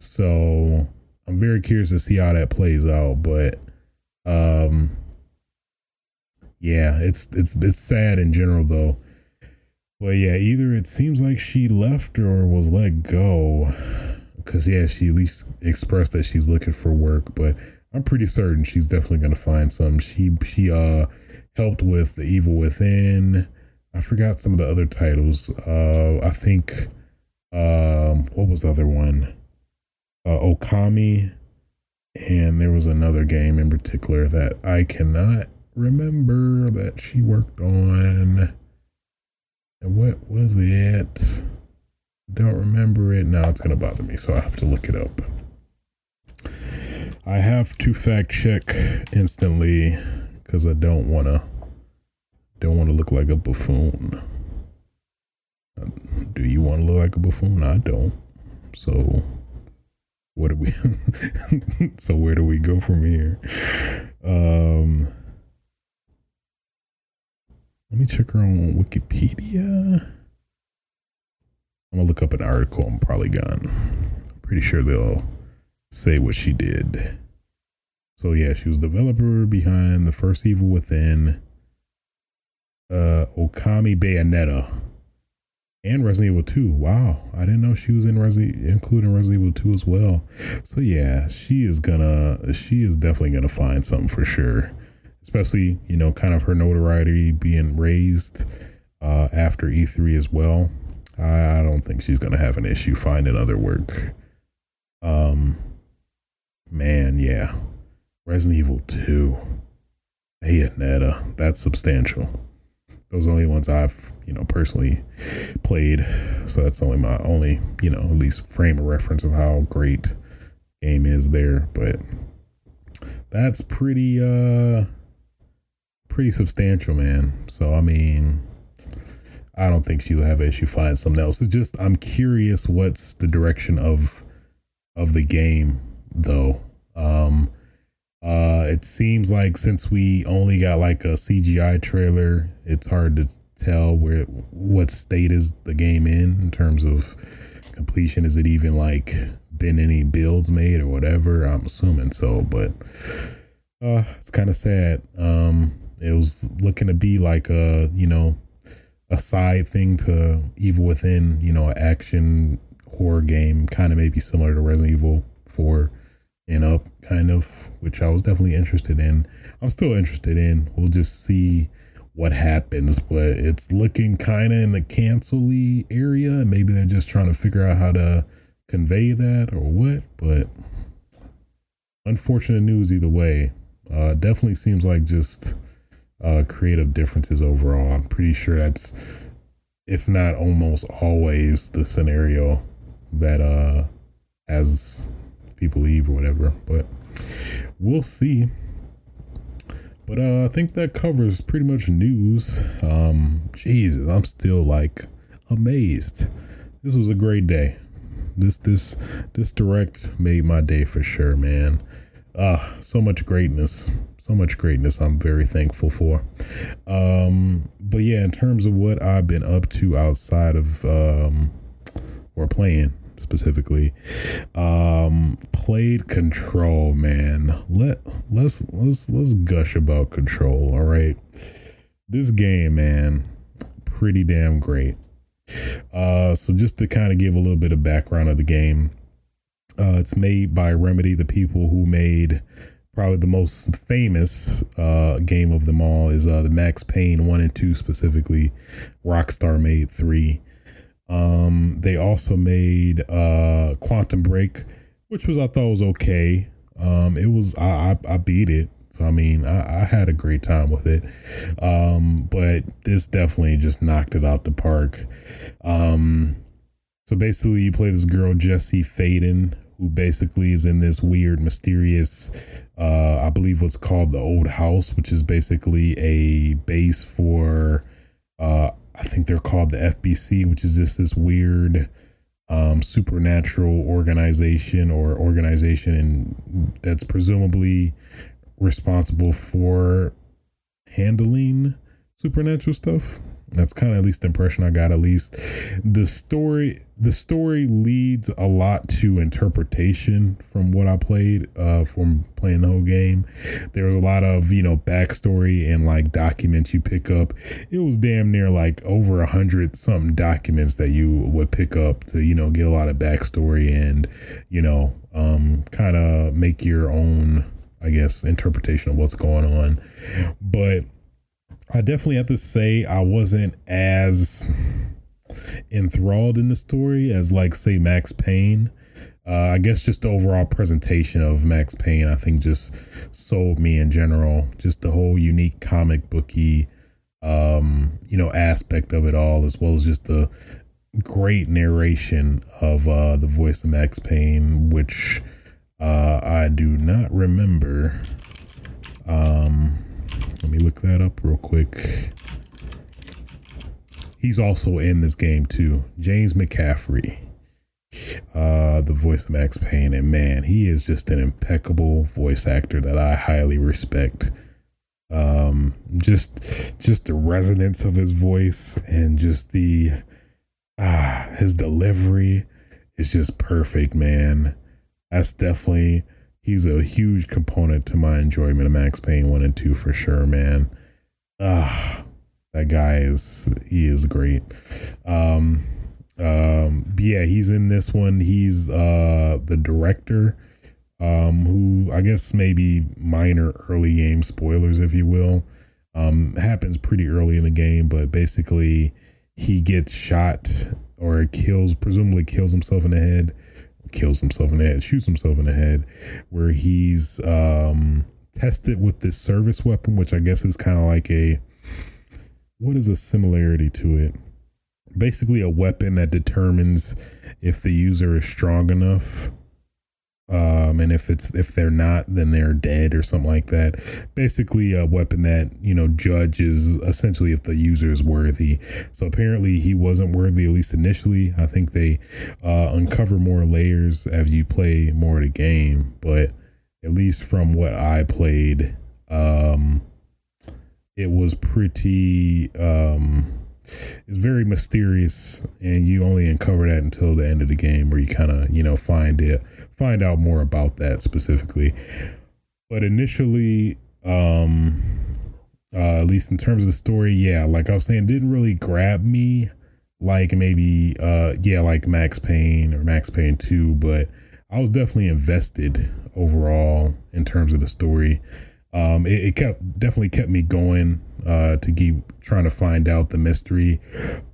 A: So I'm very curious to see how that plays out, but um yeah, it's it's it's sad in general though. But yeah, either it seems like she left or was let go. Cause yeah, she at least expressed that she's looking for work, but I'm pretty certain she's definitely gonna find some. She she uh helped with the Evil Within. I forgot some of the other titles. Uh I think um what was the other one? uh, Okami, and there was another game in particular that I cannot remember that she worked on. And what was it? Don't remember it. Now it's gonna bother me, so I have to look it up. I have to fact check instantly because I don't want to don't want to look like a buffoon. Uh, do you want to look like a buffoon? I don't. So what do we [laughs] so where do we go from here? Um let me check her on Wikipedia. I'm gonna look up an article I'm probably gone. Pretty sure they'll say what she did. So yeah, she was developer behind the first Evil Within, uh, Okami Bayonetta, and Resident Evil 2. Wow, I didn't know she was in Resident, including Resident Evil 2 as well. So yeah, she is gonna, she is definitely gonna find something for sure. Especially, you know, kind of her notoriety being raised uh, after E3 as well. I don't think she's gonna have an issue finding other work. Um, man, yeah, Resident Evil Two, Bayonetta, that's substantial. Those are the only ones I've, you know, personally played. So that's only my only, you know, at least frame of reference of how great game is there. But that's pretty, uh, pretty substantial, man. So I mean, I don't think she'll have an issue finding something else. It's just I'm curious what's the direction of of the game though. Um uh it seems like since we only got like a CGI trailer, it's hard to tell where what state is the game in in terms of completion. Is it even like been any builds made or whatever? I'm assuming so, but uh it's kind of sad. Um it was looking to be like a, you know, a side thing to Evil Within, you know, action horror game, kind of maybe similar to Resident Evil 4 and up, kind of, which I was definitely interested in. I'm still interested in. We'll just see what happens, but it's looking kind of in the cancel area. Maybe they're just trying to figure out how to convey that or what, but unfortunate news either way. Uh, definitely seems like just uh, creative differences overall. I'm pretty sure that's, if not almost always, the scenario that uh, as people leave or whatever. But we'll see. But uh, I think that covers pretty much news. Um, Jesus, I'm still like amazed. This was a great day. This this this direct made my day for sure, man. Ah, uh, so much greatness so much greatness I'm very thankful for. Um, but yeah, in terms of what I've been up to outside of um, or playing specifically, um, played Control, man. Let let's let's let's gush about Control. All right, this game, man, pretty damn great. Uh, so just to kind of give a little bit of background of the game, uh, it's made by Remedy, the people who made probably the most famous uh, game of them all is uh, the Max Payne one and two specifically. Rockstar made three. Um, they also made uh, Quantum Break, which was I thought was okay. Um, it was I, I, I beat it. So I mean I, I had a great time with it. Um, but this definitely just knocked it out the park. Um, so basically, you play this girl Jesse Faden, who basically is in this weird, mysterious, uh, I believe what's called the Old House, which is basically a base for, uh, I think they're called the FBC, which is just this weird, um, supernatural organization or organization in, that's presumably responsible for handling supernatural stuff. That's kind of at least the impression I got. At least the story, the story leads a lot to interpretation from what I played, uh, from playing the whole game. There was a lot of you know backstory and like documents you pick up. It was damn near like over a hundred something documents that you would pick up to you know get a lot of backstory and you know um, kind of make your own, I guess, interpretation of what's going on. But I definitely have to say I wasn't as enthralled in the story as like say Max Payne. Uh, I guess just the overall presentation of Max Payne, I think, just sold me in general. Just the whole unique comic booky, um, you know, aspect of it all, as well as just the great narration of uh, the voice of Max Payne, which Uh, I do not remember. Um, let me look that up real quick. He's also in this game too. James McCaffrey, uh, the voice of Max Payne, and man, he is just an impeccable voice actor that I highly respect. Um, just, just the resonance of his voice and just the, ah, his delivery is just perfect, man. That's definitely he's a huge component to my enjoyment of Max Payne one and two for sure, man. Ah, that guy is he is great. Um, um, yeah, he's in this one. He's uh the director. Um, who I guess maybe minor early game spoilers, if you will. Um, happens pretty early in the game, but basically he gets shot or kills, presumably kills himself in the head kills himself in the head, shoots himself in the head, where he's um, tested with this service weapon, which I guess is kind of like a what is a similarity to it? Basically, a weapon that determines if the user is strong enough um, and if it's if they're not, then they're dead or something like that. Basically, a weapon that you know judges essentially if the user is worthy. So apparently, he wasn't worthy at least initially. I think they uh, uncover more layers as you play more of the game, but at least from what I played, um, it was pretty. Um, it's very mysterious, and you only uncover that until the end of the game, where you kind of you know find it, find out more about that specifically. But initially, um, uh, at least in terms of the story, yeah, like I was saying, didn't really grab me like maybe uh yeah like Max Payne or Max Payne 2 but I was definitely invested overall in terms of the story um, it, it, kept definitely kept me going uh, to keep trying to find out the mystery,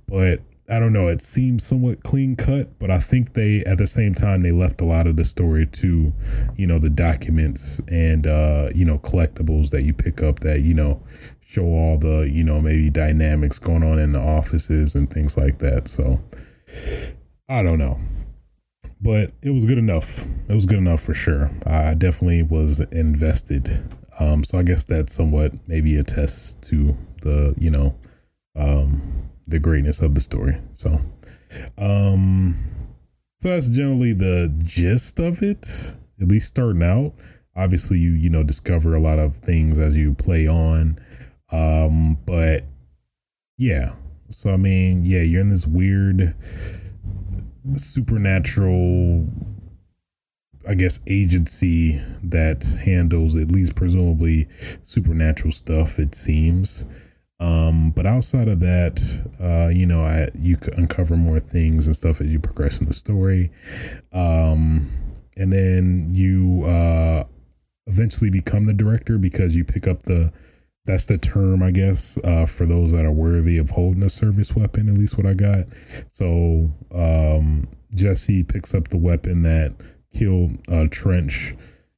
A: but I don't know. It seems somewhat clean cut, but I think they at the same time they left a lot of the story to, you know, the documents and uh, you know collectibles that you pick up that you know show all the you know maybe dynamics going on in the offices and things like that. So I don't know but it was good enough. It was good enough for sure. I definitely was invested um, so I guess that somewhat maybe attests to the, you know, um, the greatness of the story. So, um, so that's generally the gist of it, at least starting out. Obviously, you, you know, discover a lot of things as you play on. Um, but yeah. So, I mean, yeah, you're in this weird supernatural I guess, agency that handles at least presumably supernatural stuff. It seems. Um, but outside of that, uh, you know, I you uncover more things and stuff as you progress in the story, um, and then you uh, eventually become the director because you pick up the that's the term, I guess, uh, for those that are worthy of holding a service weapon. At least what I got. So um, Jesse picks up the weapon that killed uh, Trench,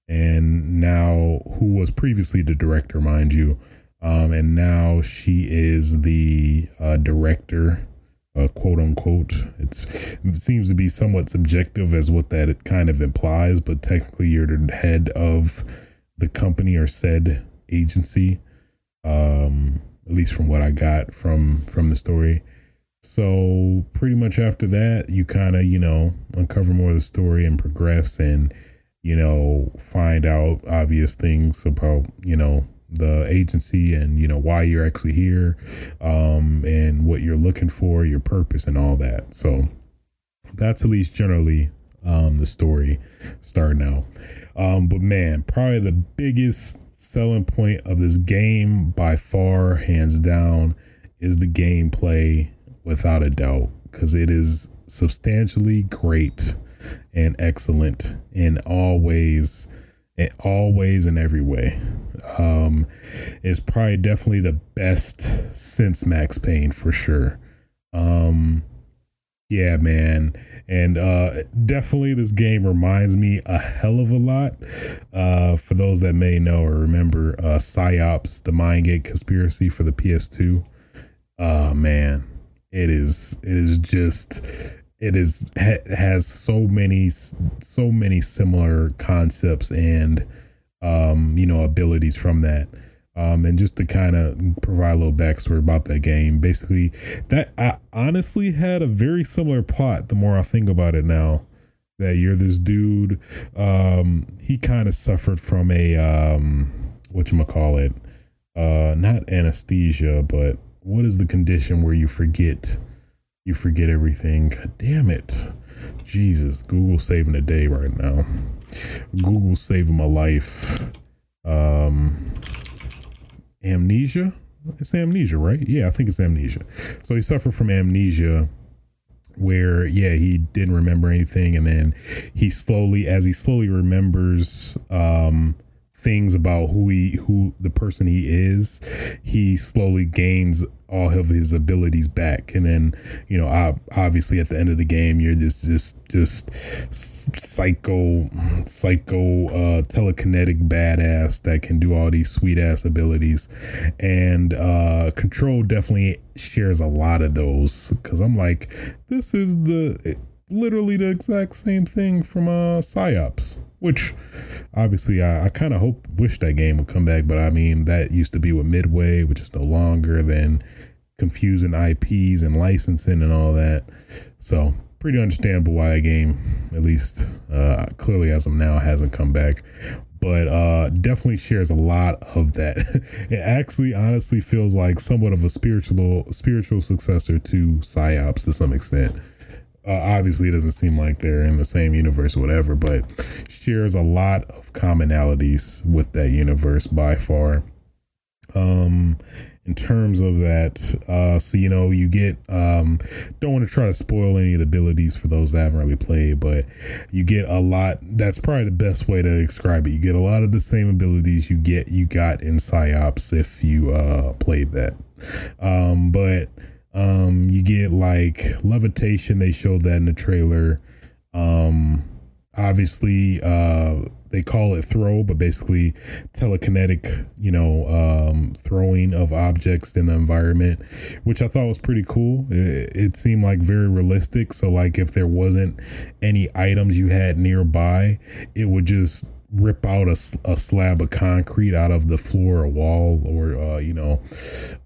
A: and now who was previously the director, mind you, um, and now she is the uh, director, uh, quote unquote. It's it seems to be somewhat subjective as what that it kind of implies, but technically you're the head of the company or said agency. Um, at least from what I got from from the story. So pretty much after that, you kind of, you know, uncover more of the story and progress and, you know, find out obvious things about, you know, the agency and, you know, why you're actually here, um, and what you're looking for, your purpose and all that. So that's at least generally um the story starting out. Um, but man, probably the biggest selling point of this game by far, hands down, is the gameplay without a doubt because it is substantially great and excellent in all ways in all ways and every way. Um it's probably definitely the best since max payne for sure. Um yeah man. And uh definitely this game reminds me a hell of a lot. Uh for those that may know or remember uh Psi-Ops the mindgate conspiracy for the ps2 uh man it is it is just it is ha- has so many so many similar concepts and um, you know abilities from that. Um, and just to kind of provide a little backstory about that game, basically, that I honestly had a very similar plot. The more I think about it now, that you're this dude, um, he kind of suffered from a um, what you call it, uh, not anesthesia, but what is the condition where you forget you forget everything. God damn it. Jesus, Google saving the day right now. Google saving my life. Um amnesia? It's amnesia, right? Yeah, I think it's amnesia. So he suffered from amnesia where yeah, he didn't remember anything and then he slowly as he slowly remembers um things about who he who the person he is he slowly gains all of his abilities back. And then you know obviously at the end of the game you're just just just psycho psycho uh telekinetic badass that can do all these sweet ass abilities. And uh control definitely shares a lot of those. Because i'm like this is the literally the exact same thing from uh Psi-Ops which obviously I, I kind of hope wish that game would come back, but I mean that used to be with Midway, which is no longer. Then confusing IPs and licensing and all that. So pretty understandable why that game, at least uh, clearly as of now, hasn't come back. But uh, definitely shares a lot of that. [laughs] it actually, honestly, feels like somewhat of a spiritual spiritual successor to Psi-Ops to some extent. Uh, obviously, it doesn't seem like they're in the same universe or whatever, but shares a lot of commonalities with that universe by far. Um, in terms of that, uh, so you know, you get um, don't want to try to spoil any of the abilities for those that haven't really played, but you get a lot. That's probably the best way to describe it. You get a lot of the same abilities you get you got in Psi-Ops if you uh, played that, um, but um, you get like levitation. They showed that in the trailer. Um, obviously, uh, they call it throw, but basically telekinetic, you know, um, throwing of objects in the environment, which I thought was pretty cool. It, it, seemed like very realistic. So, like, if there wasn't any items you had nearby, it would just rip out a, a slab of concrete out of the floor or wall or, uh, you know,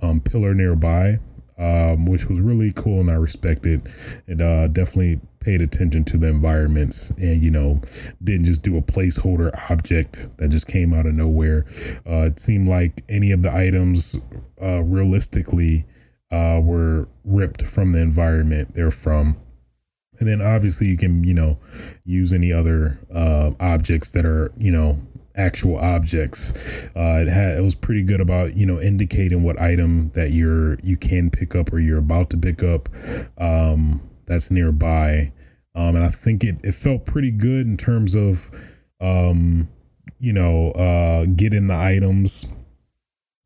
A: um, pillar nearby um, which was really cool and I respected. It and uh, definitely paid attention to the environments and you know didn't just do a placeholder object that just came out of nowhere. Uh, it seemed like any of the items uh, realistically uh, were ripped from the environment they're from. And then obviously you can, you know, use any other uh, objects that are, you know, actual objects. Uh, it had it was pretty good about you know indicating what item that you're you can pick up or you're about to pick up um, that's nearby. Um, and I think it it felt pretty good in terms of um, you know uh, getting the items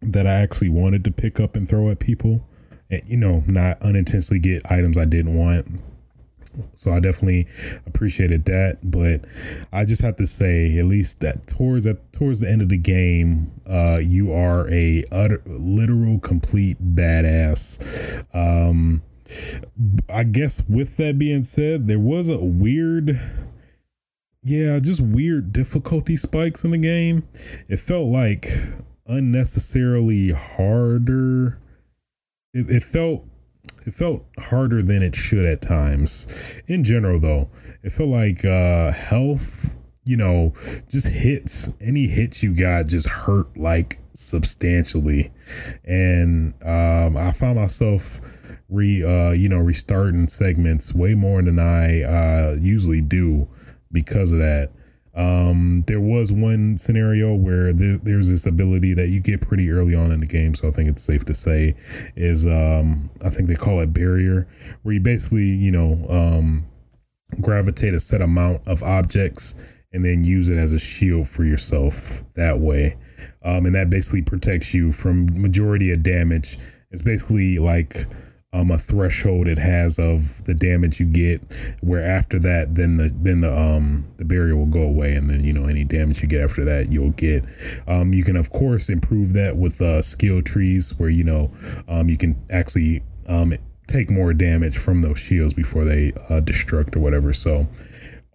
A: that I actually wanted to pick up and throw at people. And, you know, not unintentionally get items I didn't want so I definitely appreciated that. But I just have to say, at least that towards that towards the end of the game, uh, you are a utter, literal, complete badass. Um, I guess with that being said, there was a weird. Yeah, just weird difficulty spikes in the game. It felt like unnecessarily harder. It, it felt it felt harder than it should at times. In general, though, it felt like uh, health, you know, just hits. Any hits you got just hurt like substantially, and um, I found myself re, uh, you know, restarting segments way more than I uh, usually do because of that. Um, there was one scenario where there, there's this ability that you get pretty early on in the game, so I think it's safe to say is um, I think they call it barrier, where you basically you know um, gravitate a set amount of objects and then use it as a shield for yourself that way, um, and that basically protects you from majority of damage. It's basically like um, a threshold it has of the damage you get. Where after that, then the then the um the barrier will go away, and then you know any damage you get after that you'll get. Um, you can of course improve that with uh, skill trees, where you know um you can actually um take more damage from those shields before they uh, destruct or whatever. So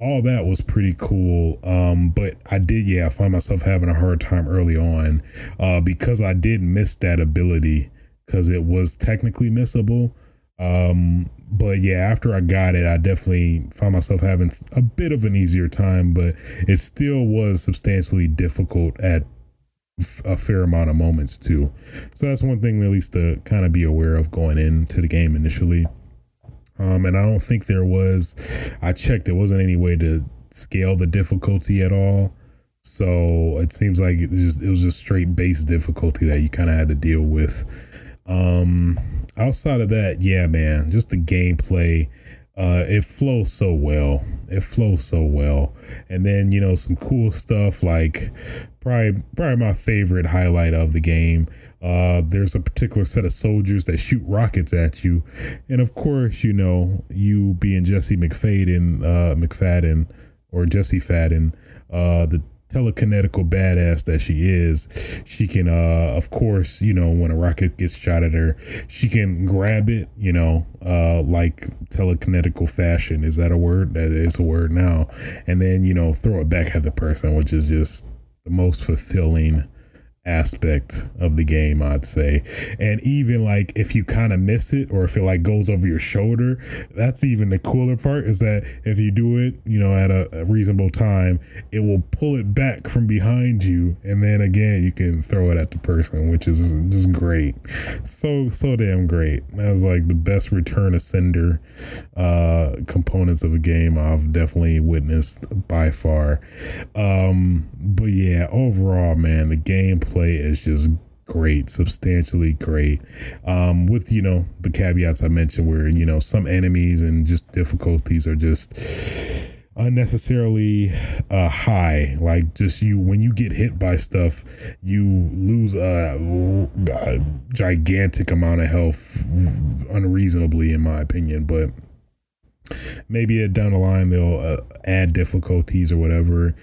A: all that was pretty cool. Um, but I did, yeah, I find myself having a hard time early on uh, because I did miss that ability because it was technically missable. Um, but yeah, after I got it, I definitely found myself having a bit of an easier time, but it still was substantially difficult at a fair amount of moments too. So that's one thing at least to kind of be aware of going into the game initially. Um, and I don't think there was, I checked, there wasn't any way to scale the difficulty at all. So it seems like it was just, it was just straight base difficulty that you kind of had to deal with. Um, outside of that, yeah, man, just the gameplay. Uh, it flows so well. It flows so well. And then, you know, some cool stuff like probably probably my favorite highlight of the game. Uh, there's a particular set of soldiers that shoot rockets at you, and of course, you know, you being Jesse McFadden, uh, McFadden, or Jesse Fadden, uh, the telekinetical badass that she is, she can, uh, of course, you know, when a rocket gets shot at her, she can grab it, you know, uh, like telekinetical fashion. Is that a word? That is a word now. And then, you know, throw it back at the person, which is just the most fulfilling aspect of the game i'd say. And even like if you kind of miss it or if it like goes over your shoulder that's even the cooler part is that if you do it you know at a, a, reasonable time it will pull it back from behind you. And then again you can throw it at the person which is just great. So so damn great. That was like the best return of sender uh components of a game i've definitely witnessed by far. Um but yeah overall man the game play is just great, substantially great. Um, with you know the caveats I mentioned, where you know some enemies and just difficulties are just unnecessarily uh, high. Like just you when you get hit by stuff, you lose a, a gigantic amount of health unreasonably, in my opinion. But maybe down the line they'll uh, add difficulties or whatever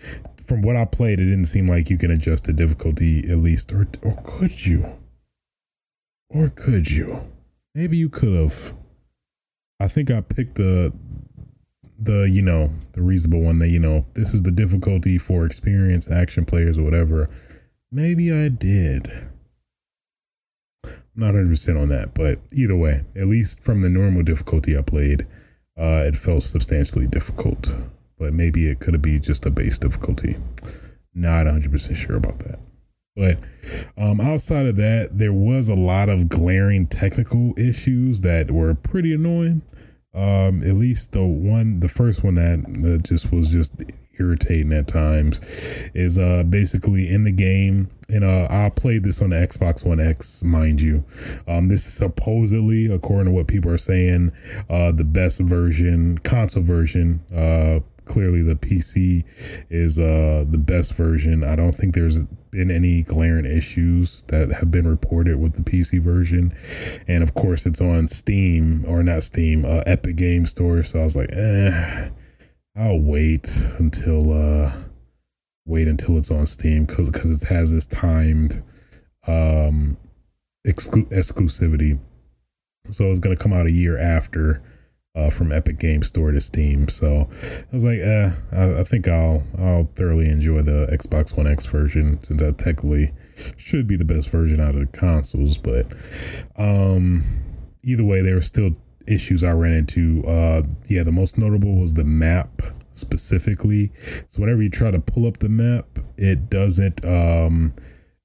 A: from what I played, it didn't seem like you can adjust the difficulty at least, or or could you? Or could you? Maybe you could have. I think I picked the the you know the reasonable one that you know this is the difficulty for experienced action players or whatever. Maybe I did. Not 100% on that, but either way, at least from the normal difficulty I played, uh, it felt substantially difficult but maybe it could be just a base difficulty. Not 100% sure about that. But um, outside of that, there was a lot of glaring technical issues that were pretty annoying. Um, at least the one, the first one that, just was just irritating at times is uh basically in the game and uh I played this on the Xbox One X mind you um this is supposedly according to what people are saying uh the best version console version uh clearly the PC is uh, the best version. I don't think there's been any glaring issues that have been reported with the PC version. And of course, it's on Steam or not Steam, uh, Epic Game Store. So I was like, eh, I'll wait until uh, wait until it's on Steam because because it has this timed um, exclu- exclusivity. So it's gonna come out a year after uh, from Epic Game Store to Steam. So I was like, eh, I, I, think I'll I'll thoroughly enjoy the Xbox One X version since that technically should be the best version out of the consoles. But um, either way, there were still issues I ran into. Uh, yeah, the most notable was the map specifically. So whenever you try to pull up the map, it doesn't. Um,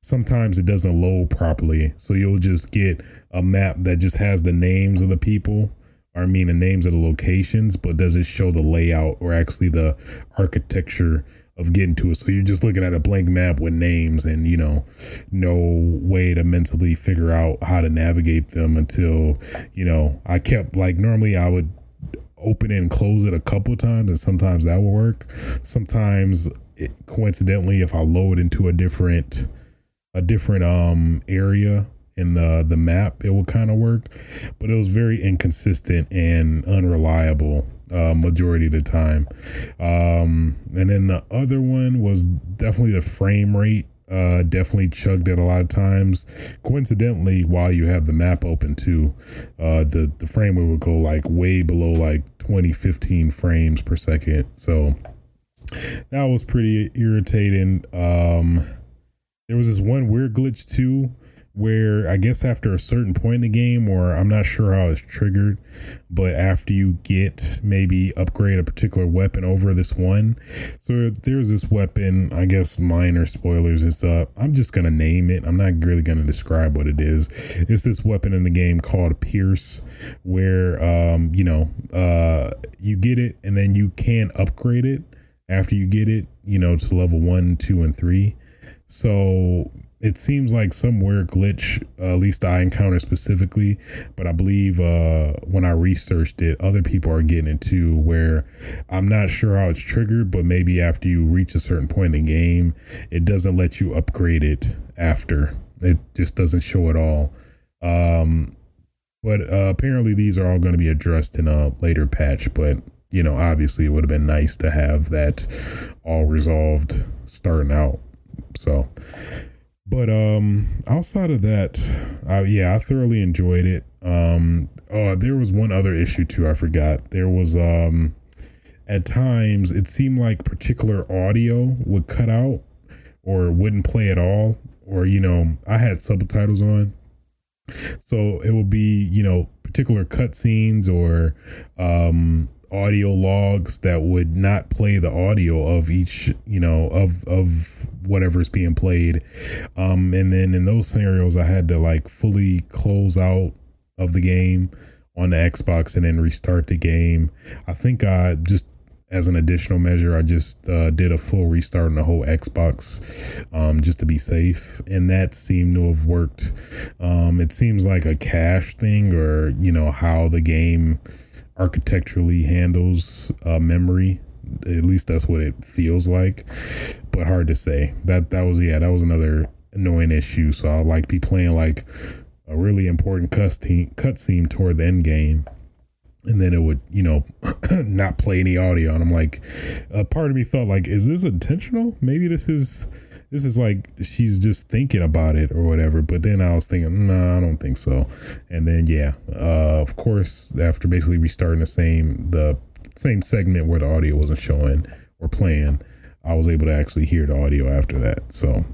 A: sometimes it doesn't load properly. So you'll just get a map that just has the names of the people I mean the names of the locations, but does it show the layout or actually the architecture of getting to it? So you're just looking at a blank map with names and you know, no way to mentally figure out how to navigate them until, you know, I kept like normally I would open it and close it a couple times and sometimes that will work. Sometimes it, coincidentally if I load into a different a different um area in the the map, it will kind of work, but it was very inconsistent and unreliable uh, majority of the time. Um, and then the other one was definitely the frame rate Uh, definitely chugged it a lot of times. Coincidentally, while you have the map open too, uh, the the frame rate would go like way below like 20, 15 frames per second. So that was pretty irritating. Um, there was this one weird glitch too where I guess after a certain point in the game, or I'm not sure how it's triggered, but after you get maybe upgrade a particular weapon over this one, so there's this weapon. I guess minor spoilers. It's uh, I'm just gonna name it. I'm not really gonna describe what it is. It's this weapon in the game called Pierce, where um, you know, uh, you get it and then you can upgrade it after you get it, you know, to level one, two, and three. So it seems like some weird glitch, uh, at least I encountered specifically, but I believe uh, when I researched it, other people are getting into where I'm not sure how it's triggered, but maybe after you reach a certain point in the game, it doesn't let you upgrade it after. It just doesn't show at all. Um, but uh, apparently, these are all going to be addressed in a later patch, but you know, obviously, it would have been nice to have that all resolved starting out. So, but um outside of that uh, yeah i thoroughly enjoyed it. Um oh there was one other issue too i forgot. There was um at times it seemed like particular audio would cut out or wouldn't play at all or you know i had subtitles on. So it would be you know particular cutscenes or um audio logs that would not play the audio of each you know of of whatever's being played. Um and then in those scenarios i had to like fully close out of the game on the xbox and then restart the game. I think i just as an additional measure i just uh, did a full restart on the whole xbox um, just to be safe. And that seemed to have worked. Um, it seems like a cache thing or you know how the game architecturally handles uh, memory. At least that's what it feels like, but hard to say. That that was yeah, that was another annoying issue. So I'll like be playing like a really important cutscene cutscene toward the end game, and then it would you know [coughs] not play any audio, and I'm like, a part of me thought like, is this intentional? Maybe this is this is like she's just thinking about it or whatever. But then I was thinking, no, nah, I don't think so. And then yeah, uh, of course, after basically restarting the same the same segment where the audio wasn't showing or playing, I was able to actually hear the audio after that. So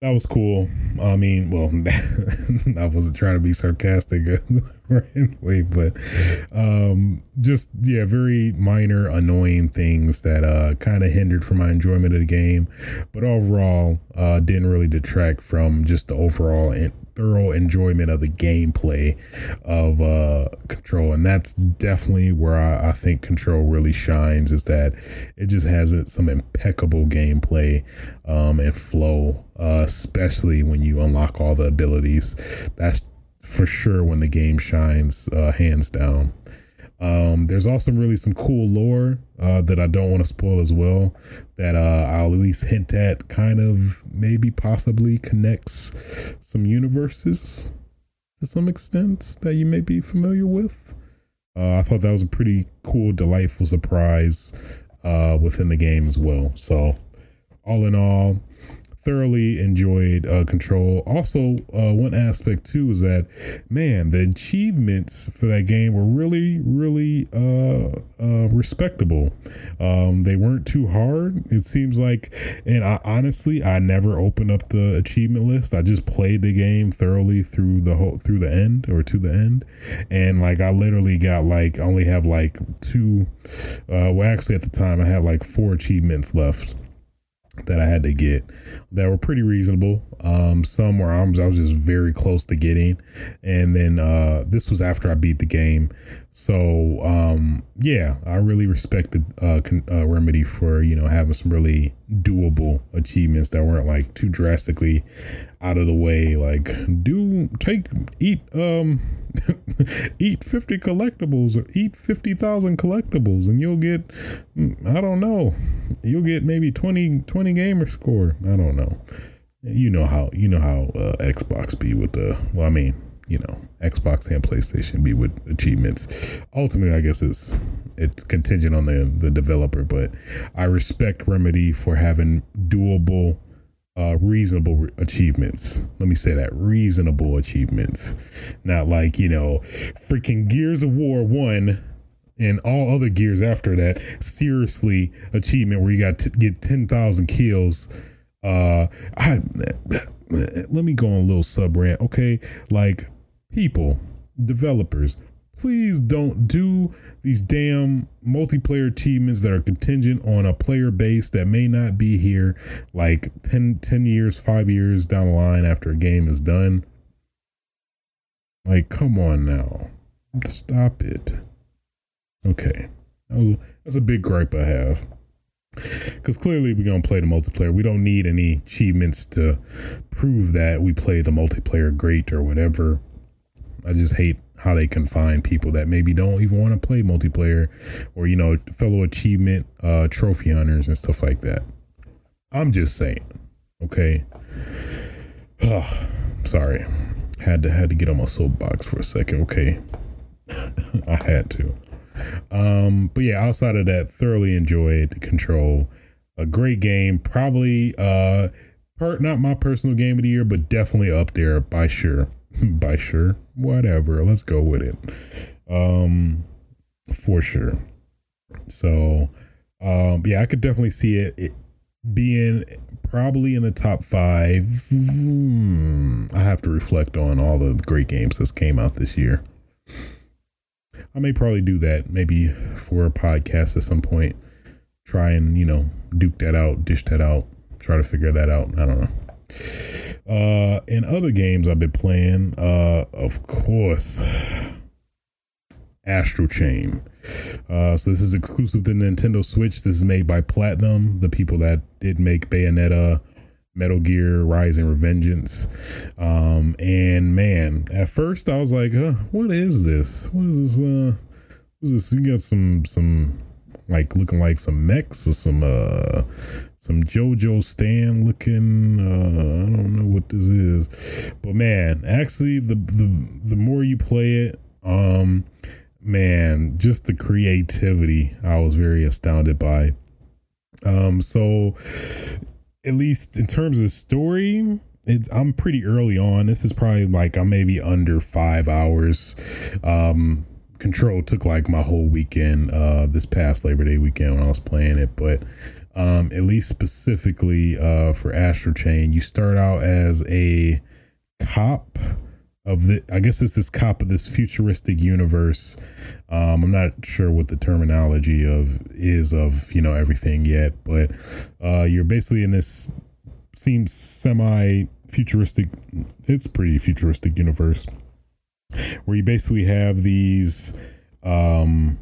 A: that was cool. I mean, well, [laughs] I wasn't trying to be sarcastic [laughs] anyway, but um, just yeah, very minor, annoying things that uh, kind of hindered from my enjoyment of the game, but overall, uh, didn't really detract from just the overall thorough enjoyment of the gameplay of uh, Control, and that's definitely where I, I, think Control really shines. Is that it just has some impeccable gameplay um, and flow, uh, especially when you unlock all the abilities. That's for sure when the game shines, uh, hands down. Um, there's also really some cool lore uh, that I don't want to spoil as well. That uh, I'll at least hint at, kind of maybe possibly connects some universes to some extent that you may be familiar with. Uh, I thought that was a pretty cool, delightful surprise uh, within the game as well. So, all in all, thoroughly enjoyed uh, Control. Also, uh, one aspect too is that man, the achievements for that game were really, really uh, uh, respectable. Um, they weren't too hard. It seems like, and I, honestly, I never opened up the achievement list. I just played the game thoroughly through the whole through the end or to the end, and like I literally got like I only have like two. Uh, well, actually, at the time I had like four achievements left that I had to get that were pretty reasonable. Um, some were was, I was just very close to getting, and then uh, this was after I beat the game. So um, yeah, I really respected uh, uh, Remedy for you know having some really doable achievements that weren't like too drastically out of the way. Like do take eat um [laughs] eat 50 collectibles or eat 50,000 collectibles and you'll get mm, I don't know. You'll get maybe 20 20 gamer score. I don't know. You know how you know how uh, Xbox be with the well I mean, you know, Xbox and PlayStation be with achievements. Ultimately, I guess it's it's contingent on the the developer, but I respect Remedy for having doable uh, reasonable achievements. Let me say that reasonable achievements, not like you know, freaking Gears of War one and all other gears after that. Seriously, achievement where you got to get ten thousand kills. Uh, I let me go on a little sub rant, okay? Like people, developers, please don't do these damn multiplayer achievements that are contingent on a player base that may not be here like 10, 10 years, five years down the line after a game is done. Like, come on now. Stop it. Okay. That was, that's a big gripe I have. Because clearly we're going to play the multiplayer. We don't need any achievements to prove that we play the multiplayer great or whatever. I just hate how they confine people that maybe don't even want to play multiplayer or, you know, fellow achievement uh, trophy hunters and stuff like that. I'm just saying. Okay. Oh, [sighs] sorry. Had to had to get on my soapbox for a second. Okay. [laughs] I had to. Um, but yeah, outside of that, thoroughly enjoyed Control. A great game, probably uh, per, not my personal game of the year, but definitely up there by sure. [laughs] by sure, whatever. Let's go with it. Um, for sure. So, um, yeah, I could definitely see it, it being probably in the top five. Hmm, I have to reflect on all the great games that came out this year. I may probably do that maybe for a podcast at some point. Try and, you know, duke that out, dish that out, try to figure that out. I don't know. Uh, in other games I've been playing, uh, of course, Astral Chain. Uh, so this is exclusive to the Nintendo Switch. This is made by Platinum, the people that did make Bayonetta, Metal Gear, Rising Revengeance. Um, and man, at first I was like, what is this? What is this? Uh, what is this? You got some, some, like looking like some mechs or some, uh, some JoJo Stan looking. Uh, I don't know what this is, but man, actually, the the the more you play it, um, man, just the creativity, I was very astounded by. Um, so at least in terms of story, it, I'm pretty early on. This is probably like I'm maybe under five hours. Um, Control took like my whole weekend, uh, this past Labor Day weekend when I was playing it, but um, at least specifically uh, for Astral Chain, you start out as a cop of the I guess it's this cop of this futuristic universe. Um, I'm not sure what the terminology of is of you know everything yet, but uh, you're basically in this seems semi futuristic. It's pretty futuristic universe where you basically have these um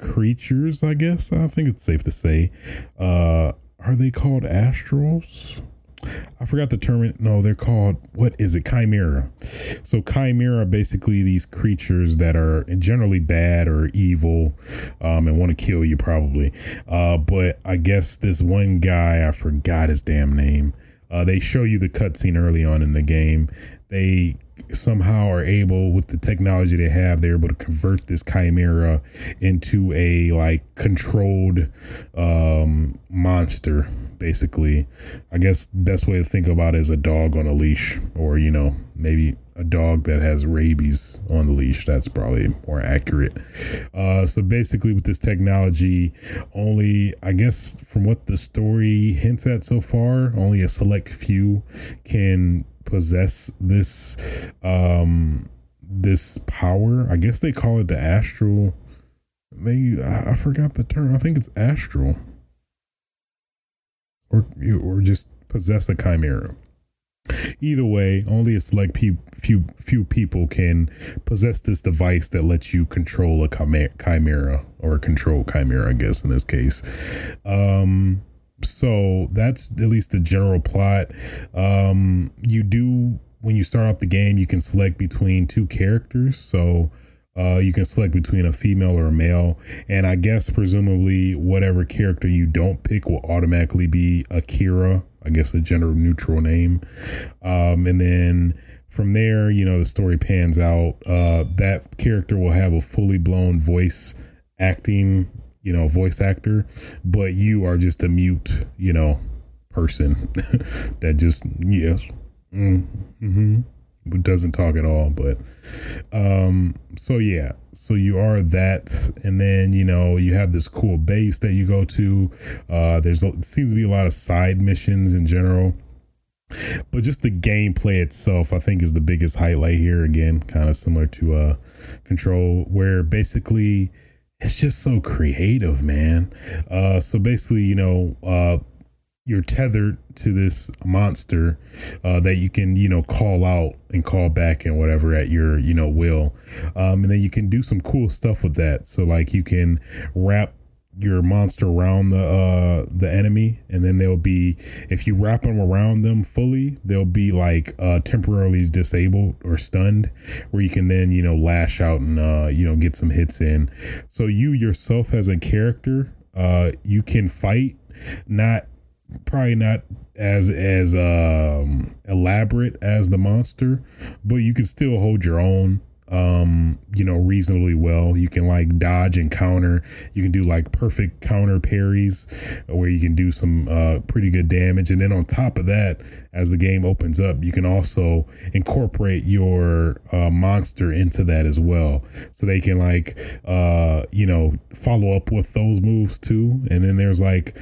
A: creatures, I guess. I think it's safe to say. Uh, are they called astrals? I forgot the term. No, they're called what is it? Chimera. So chimera, basically these creatures that are generally bad or evil, um, and want to kill you probably. Uh, but I guess this one guy, I forgot his damn name. Uh, they show you the cutscene early on in the game. They somehow are able with the technology they have they're able to convert this chimera into a like controlled um monster basically. I guess best way to think about it is a dog on a leash or you know maybe a dog that has rabies on the leash. That's probably more accurate. Uh so basically with this technology only i guess from what the story hints at so far only a select few can possess this um this power. I guess they call it the astral. They I forgot the term. I think it's astral, or or just possess a chimera. Either way, only a select pe- few few people can possess this device that lets you control a chimera or control chimera. I guess in this case. Um, so that's at least the general plot. Um, you do when you start off the game, you can select between two characters. So uh, you can select between a female or a male, and I guess presumably whatever character you don't pick will automatically be Akira. I guess a gender neutral name, um, and then from there, you know, the story pans out. Uh, that character will have a fully blown voice acting you know, voice actor, but you are just a mute, you know, person [laughs] that just yes, mm, mm-hmm, doesn't talk at all. But um, so yeah, so you are that, and then you know you have this cool base that you go to. Uh, there's seems to be a lot of side missions in general. But just the gameplay itself, I think, is the biggest highlight here. Again, kind of similar to uh, Control, where basically it's just so creative, man. Uh, so basically, you know, uh, you're tethered to this monster uh, that you can you know call out and call back and whatever at your you know will um, and then you can do some cool stuff with that so like you can wrap your monster around the uh the enemy and then they'll be if you wrap them around them fully they'll be like uh temporarily disabled or stunned where you can then you know lash out and uh you know get some hits in. So you yourself as a character uh you can fight not probably not as as um elaborate as the monster but you can still hold your own um you know reasonably well. You can like dodge and counter. You can do like perfect counter parries where you can do some uh pretty good damage. And then on top of that as the game opens up you can also incorporate your uh monster into that as well. So they can like uh you know follow up with those moves too. And then there's like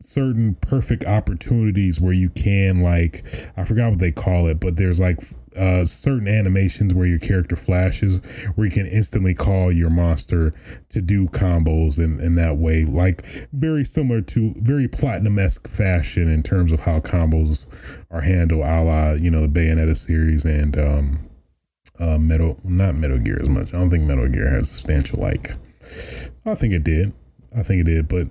A: certain perfect opportunities where you can like I forgot what they call it, but there's like uh certain animations where your character flashes where you can instantly call your monster to do combos in, in that way. Like very similar to very platinum esque fashion in terms of how combos are handled a la, you know, the Bayonetta series and um uh Metal not Metal Gear as much. I don't think Metal Gear has substantial like I think it did. I think it did, but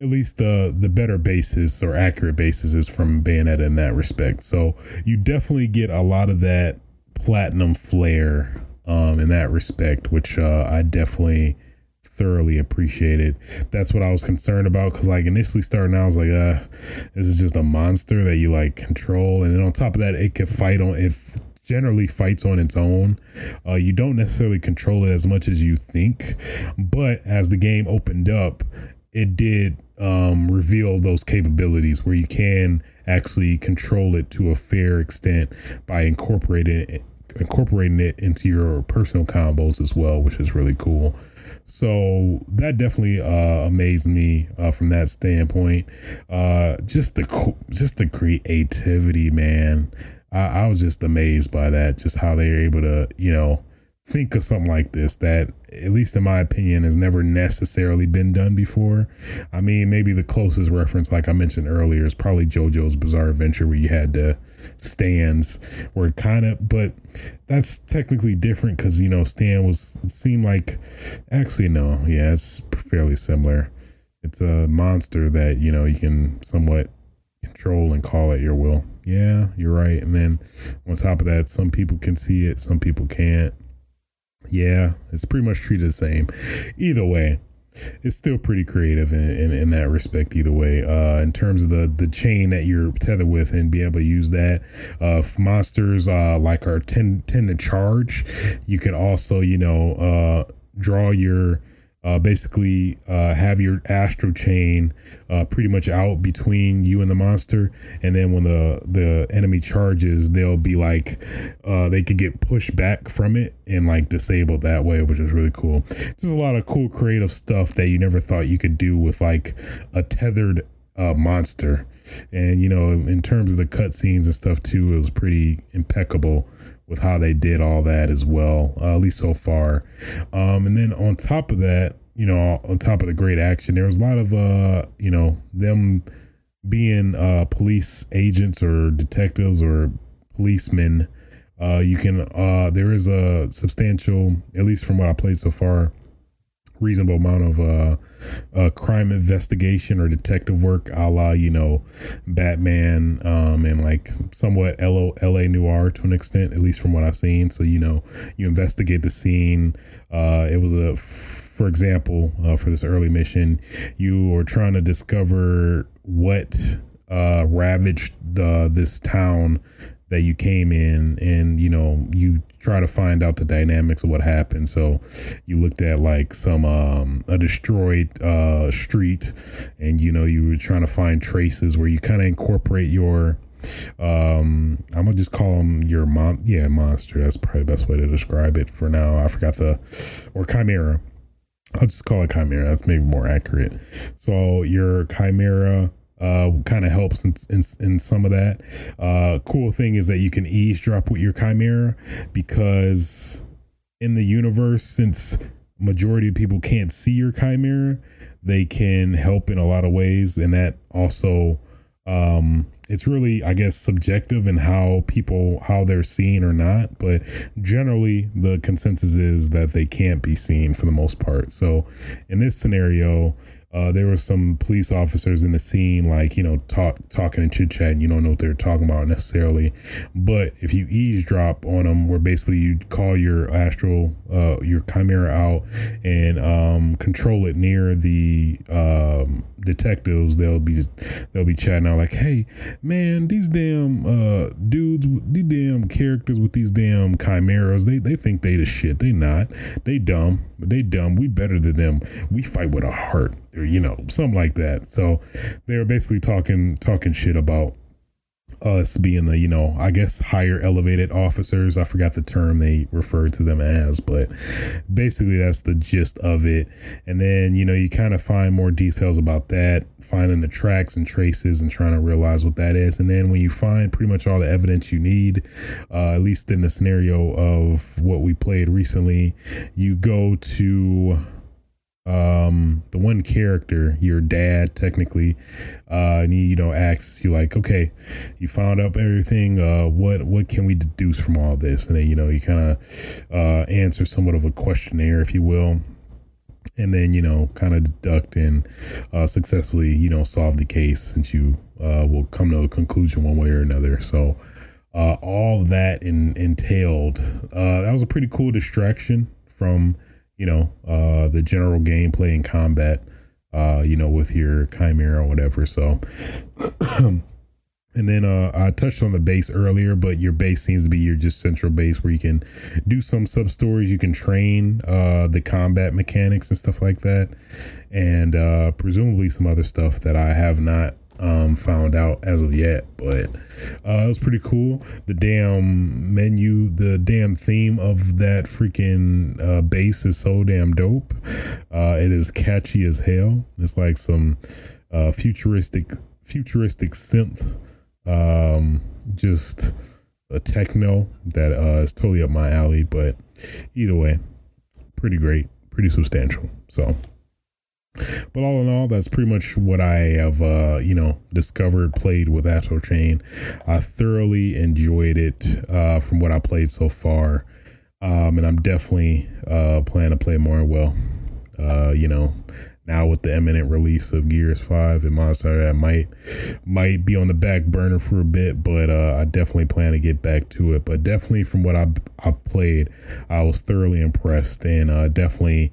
A: at least the the better basis or accurate basis is from Bayonetta in that respect. So you definitely get a lot of that platinum flair um, in that respect, which uh, I definitely thoroughly appreciated. That's what I was concerned about because like initially starting out, I was like, uh, this is just a monster that you like control, and then on top of that, it can fight on if generally fights on its own. Uh, you don't necessarily control it as much as you think, but as the game opened up, it did um, reveal those capabilities where you can actually control it to a fair extent by incorporating it, incorporating it into your personal combos as well, which is really cool. So that definitely uh, amazed me uh, from that standpoint. Uh, just the just the creativity, man. I, I was just amazed by that. Just how they're able to, you know, think of something like this that at least in my opinion has never necessarily been done before. I mean maybe the closest reference like i mentioned earlier is probably jojo's bizarre adventure where you had the stands where kind of but that's technically different because you know stan was seemed like actually no yeah it's fairly similar. It's a monster that you know you can somewhat control and call at your will. Yeah you're right and then on top of that some people can see it some people can't yeah, it's pretty much treated the same. Either way, it's still pretty creative in, in, in, that respect either way uh in terms of the the chain that you're tethered with and be able to use that uh monsters uh like are tend tend to charge you can also you know uh draw your uh, basically uh, have your Astral Chain uh, pretty much out between you and the monster. And then when the the enemy charges they'll be like uh, they could get pushed back from it and like disabled that way which is really cool. There's a lot of cool creative stuff that you never thought you could do with like a tethered uh, monster. And you know in terms of the cutscenes and stuff too it was pretty impeccable with how they did all that as well, uh, at least so far. Um, and then on top of that, you know, on top of the great action, there was a lot of, uh, you know, them being uh, police agents or detectives or policemen. Uh, you can, uh, there is a substantial, at least from what I played so far, reasonable amount of uh, uh, crime investigation or detective work, a la you know Batman, um, and like somewhat LO, L.A. Noire to an extent, at least from what I've seen. So you know you investigate the scene. Uh, it was a, for example, uh, for this early mission, you were trying to discover what uh, ravaged the this town that you came in and you know you try to find out the dynamics of what happened. So you looked at like some um a destroyed uh street and you know you were trying to find traces where you kind of incorporate your um i'm gonna just call them your mon yeah monster. That's probably the best way to describe it for now. I forgot the or chimera. I'll just call it chimera. That's maybe more accurate. So your chimera uh, kind of helps in, in, in some of that. Uh, cool thing is that you can eavesdrop with your chimera because in the universe, since majority of people can't see your chimera, they can help in a lot of ways, and that also um, it's really i guess subjective in how people how they're seen or not. But generally the consensus is that they can't be seen for the most part. So in this scenario uh, there were some police officers in the scene, like you know, talk talking and chit chatting. You don't know what they're talking about necessarily, but if you eavesdrop on them, where basically you call your astral, uh, your chimera out and um, control it near the um, detectives, they'll be they'll be chatting out like, "Hey, man, these damn uh, dudes, these damn characters with these damn chimeras, they they think they the shit. They not. They dumb, but they dumb. We better than them. We fight with a heart." Or you know something like that. So they were basically talking talking shit about us being the you know i guess higher elevated officers. I forgot the term they referred to them as but basically that's the gist of it. And then you know you kind of find more details about that finding the tracks and traces and trying to realize what that is. And then when you find pretty much all the evidence you need uh, at least in the scenario of what we played recently you go to um the one character your dad technically uh and he, you know asks you like okay you found out everything uh what what can we deduce from all this? And then you know you kind of uh answer somewhat of a questionnaire if you will. And then you know kind of deduct and uh successfully you know solve the case since you uh will come to a conclusion one way or another. So uh all that in, entailed uh that was a pretty cool distraction from you know, uh, the general gameplay and combat, uh, you know, with your chimera or whatever. So, [clears throat] and then uh, I touched on the base earlier, but your base seems to be your just central base where you can do some sub stories. You can train uh, the combat mechanics and stuff like that, and uh, presumably some other stuff that I have not um, found out as of yet, but uh, it was pretty cool. The damn menu, the damn theme of that freaking uh, base is so damn dope. Uh, it is catchy as hell. It's like some uh, futuristic, futuristic synth, um, just a techno that uh, is totally up my alley. But either way, pretty great, pretty substantial. So. But all in all, that's pretty much what I have, uh, you know, discovered, played with Astral Chain. I thoroughly enjoyed it uh, from what I played so far. Um, and I'm definitely uh, planning to play more well. Uh, you know, now with the imminent release of Gears 5 and Monster, that might might be on the back burner for a bit, but uh, I definitely plan to get back to it. But definitely from what I I played, I was thoroughly impressed and uh, definitely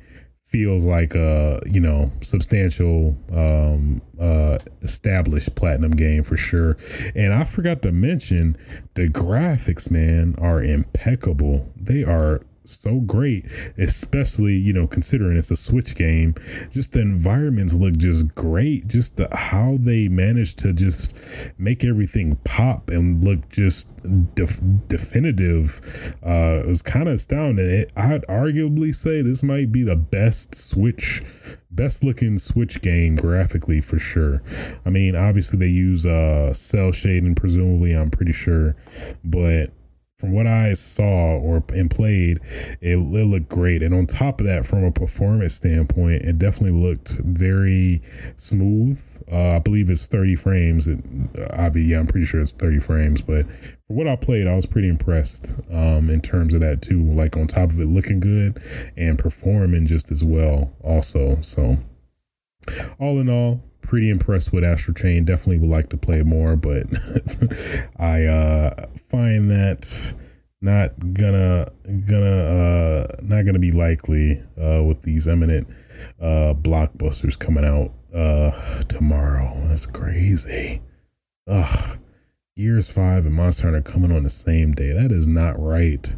A: feels like a you know substantial um uh established platinum game for sure. And i forgot to mention the graphics man are impeccable. They are so great, especially you know considering it's a Switch game. Just the environments look just great. Just the, how they managed to just make everything pop and look just def- definitive uh, was kind of astounding. It, I'd arguably say this might be the best Switch best looking switch game graphically for sure i mean obviously they use uh cel shading presumably i'm pretty sure but from what I saw or and played, it, it, looked great. And on top of that, from a performance standpoint, it definitely looked very smooth. Uh, I believe it's 30 frames. It, uh, yeah, I'm pretty sure it's 30 frames. But for what I played, I was pretty impressed um, in terms of that too. Like on top of it looking good and performing just as well, also. So all in all, pretty impressed with Astral Chain. Definitely would like to play more, but [laughs] I uh, find that not gonna gonna uh, not gonna be likely uh, with these eminent uh, blockbusters coming out uh, tomorrow. That's crazy. Ugh. Gears 5 and Monster Hunter coming on the same day. That is not right.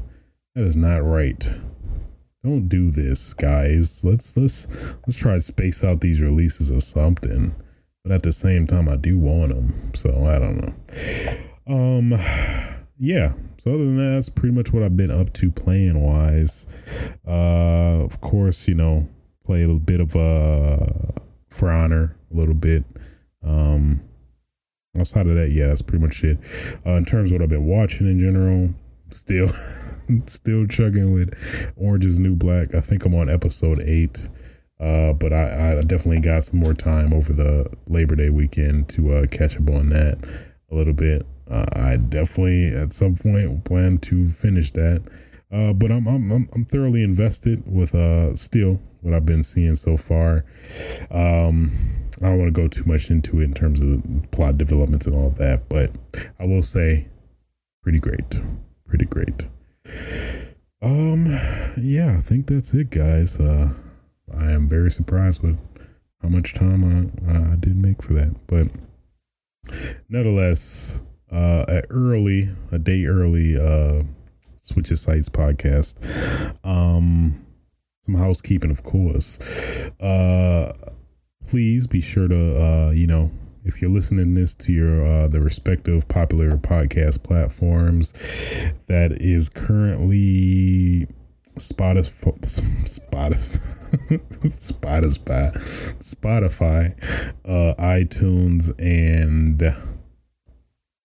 A: That is not right. Don't do this, guys. Let's let's let's try to space out these releases or something. But at the same time, I do want them, so I don't know. Um, yeah. So other than that, that's pretty much what I've been up to playing wise. Uh, of course, you know, play a little bit of uh For Honor, a little bit. Um, outside of that, yeah, that's pretty much it. Uh, in terms of what I've been watching in general, still, [laughs] still chugging with Orange is New Black. I think I'm on episode eight. Uh, but I, I definitely got some more time over the Labor Day weekend to uh, catch up on that a little bit. Uh, I definitely at some point plan to finish that. Uh, but I'm, I'm I'm I'm thoroughly invested with uh still what I've been seeing so far. Um, I don't want to go too much into it in terms of plot developments and all that, but I will say, pretty great, pretty great. Um, yeah, I think that's it, guys. Uh, I am very surprised with how much time I, I did make for that, but nevertheless, uh, early, a day early, uh, Switches Sites podcast. Um, some housekeeping, of course. Uh, please be sure to, uh, you know, if you're listening this to your uh, the respective popular podcast platforms, that is currently Spotify, Spotify, [laughs] Spotify, Spotify, uh, iTunes, and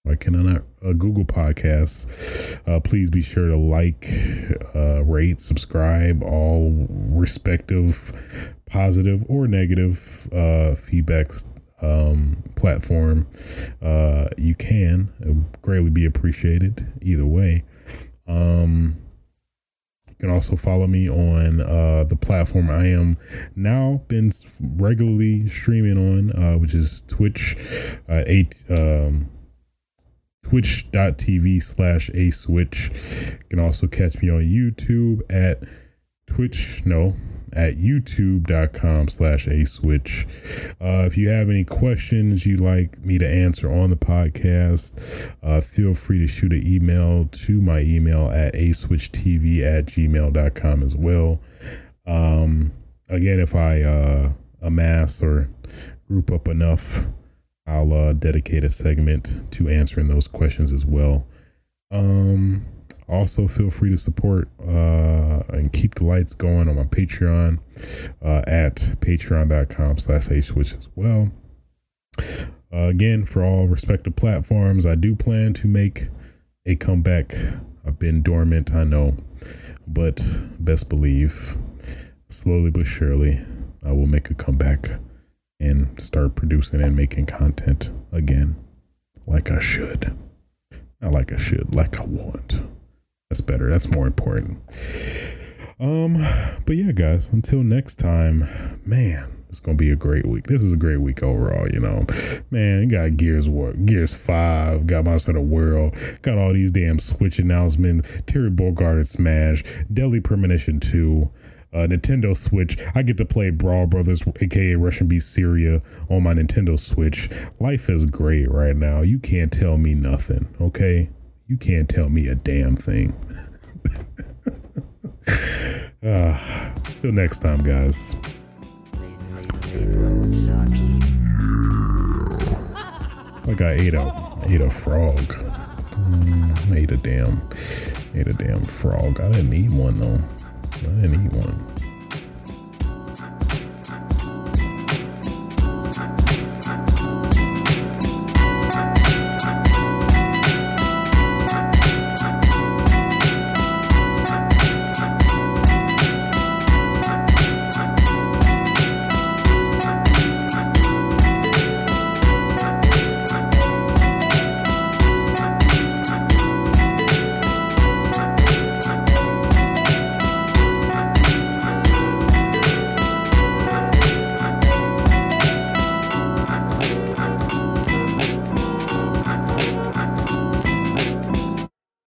A: why can I not? Uh, Google Podcasts. Uh, please be sure to like, uh, rate, subscribe, all respective positive or negative uh, feedbacks um, platform. Uh, you can it would greatly be appreciated either way. Um, you can also follow me on uh, the platform I am now been regularly streaming on, uh, which is Twitch. Uh, eight. Um, twitch.tv slash a switch. You can also catch me on YouTube at Twitch, no, at youtube.com slash a switch. Uh, if you have any questions you'd like me to answer on the podcast, uh, feel free to shoot an email to my email at a switch tv at gmail.com as well. Um, again, if I uh, amass or group up enough I'll uh, dedicate a segment to answering those questions as well. Um, also, feel free to support uh, and keep the lights going on my Patreon uh, at patreon.com slash switch as well. Uh, again, for all respective platforms, I do plan to make a comeback. I've been dormant, I know, but best believe, slowly but surely, I will make a comeback and start producing and making content again like I should. Not like I should, like I want. That's better. That's more important. Um, but yeah, guys, until next time, man, it's gonna be a great week. This is a great week overall, you know. Man, got Gears War, Gears 5, got Monster the World, got all these damn Switch announcements, Terry Bogard Smash, Deadly Premonition 2, uh, Nintendo Switch. I get to play Brawl Brothers, aka Rushing Beat Shura, on my Nintendo Switch. Life is great right now. You can't tell me nothing, okay? You can't tell me a damn thing. uh, [laughs] till next time, guys. Like I ate a ate a frog. Mm, ate a damn ate a damn frog. I didn't eat one though. I didn't eat one.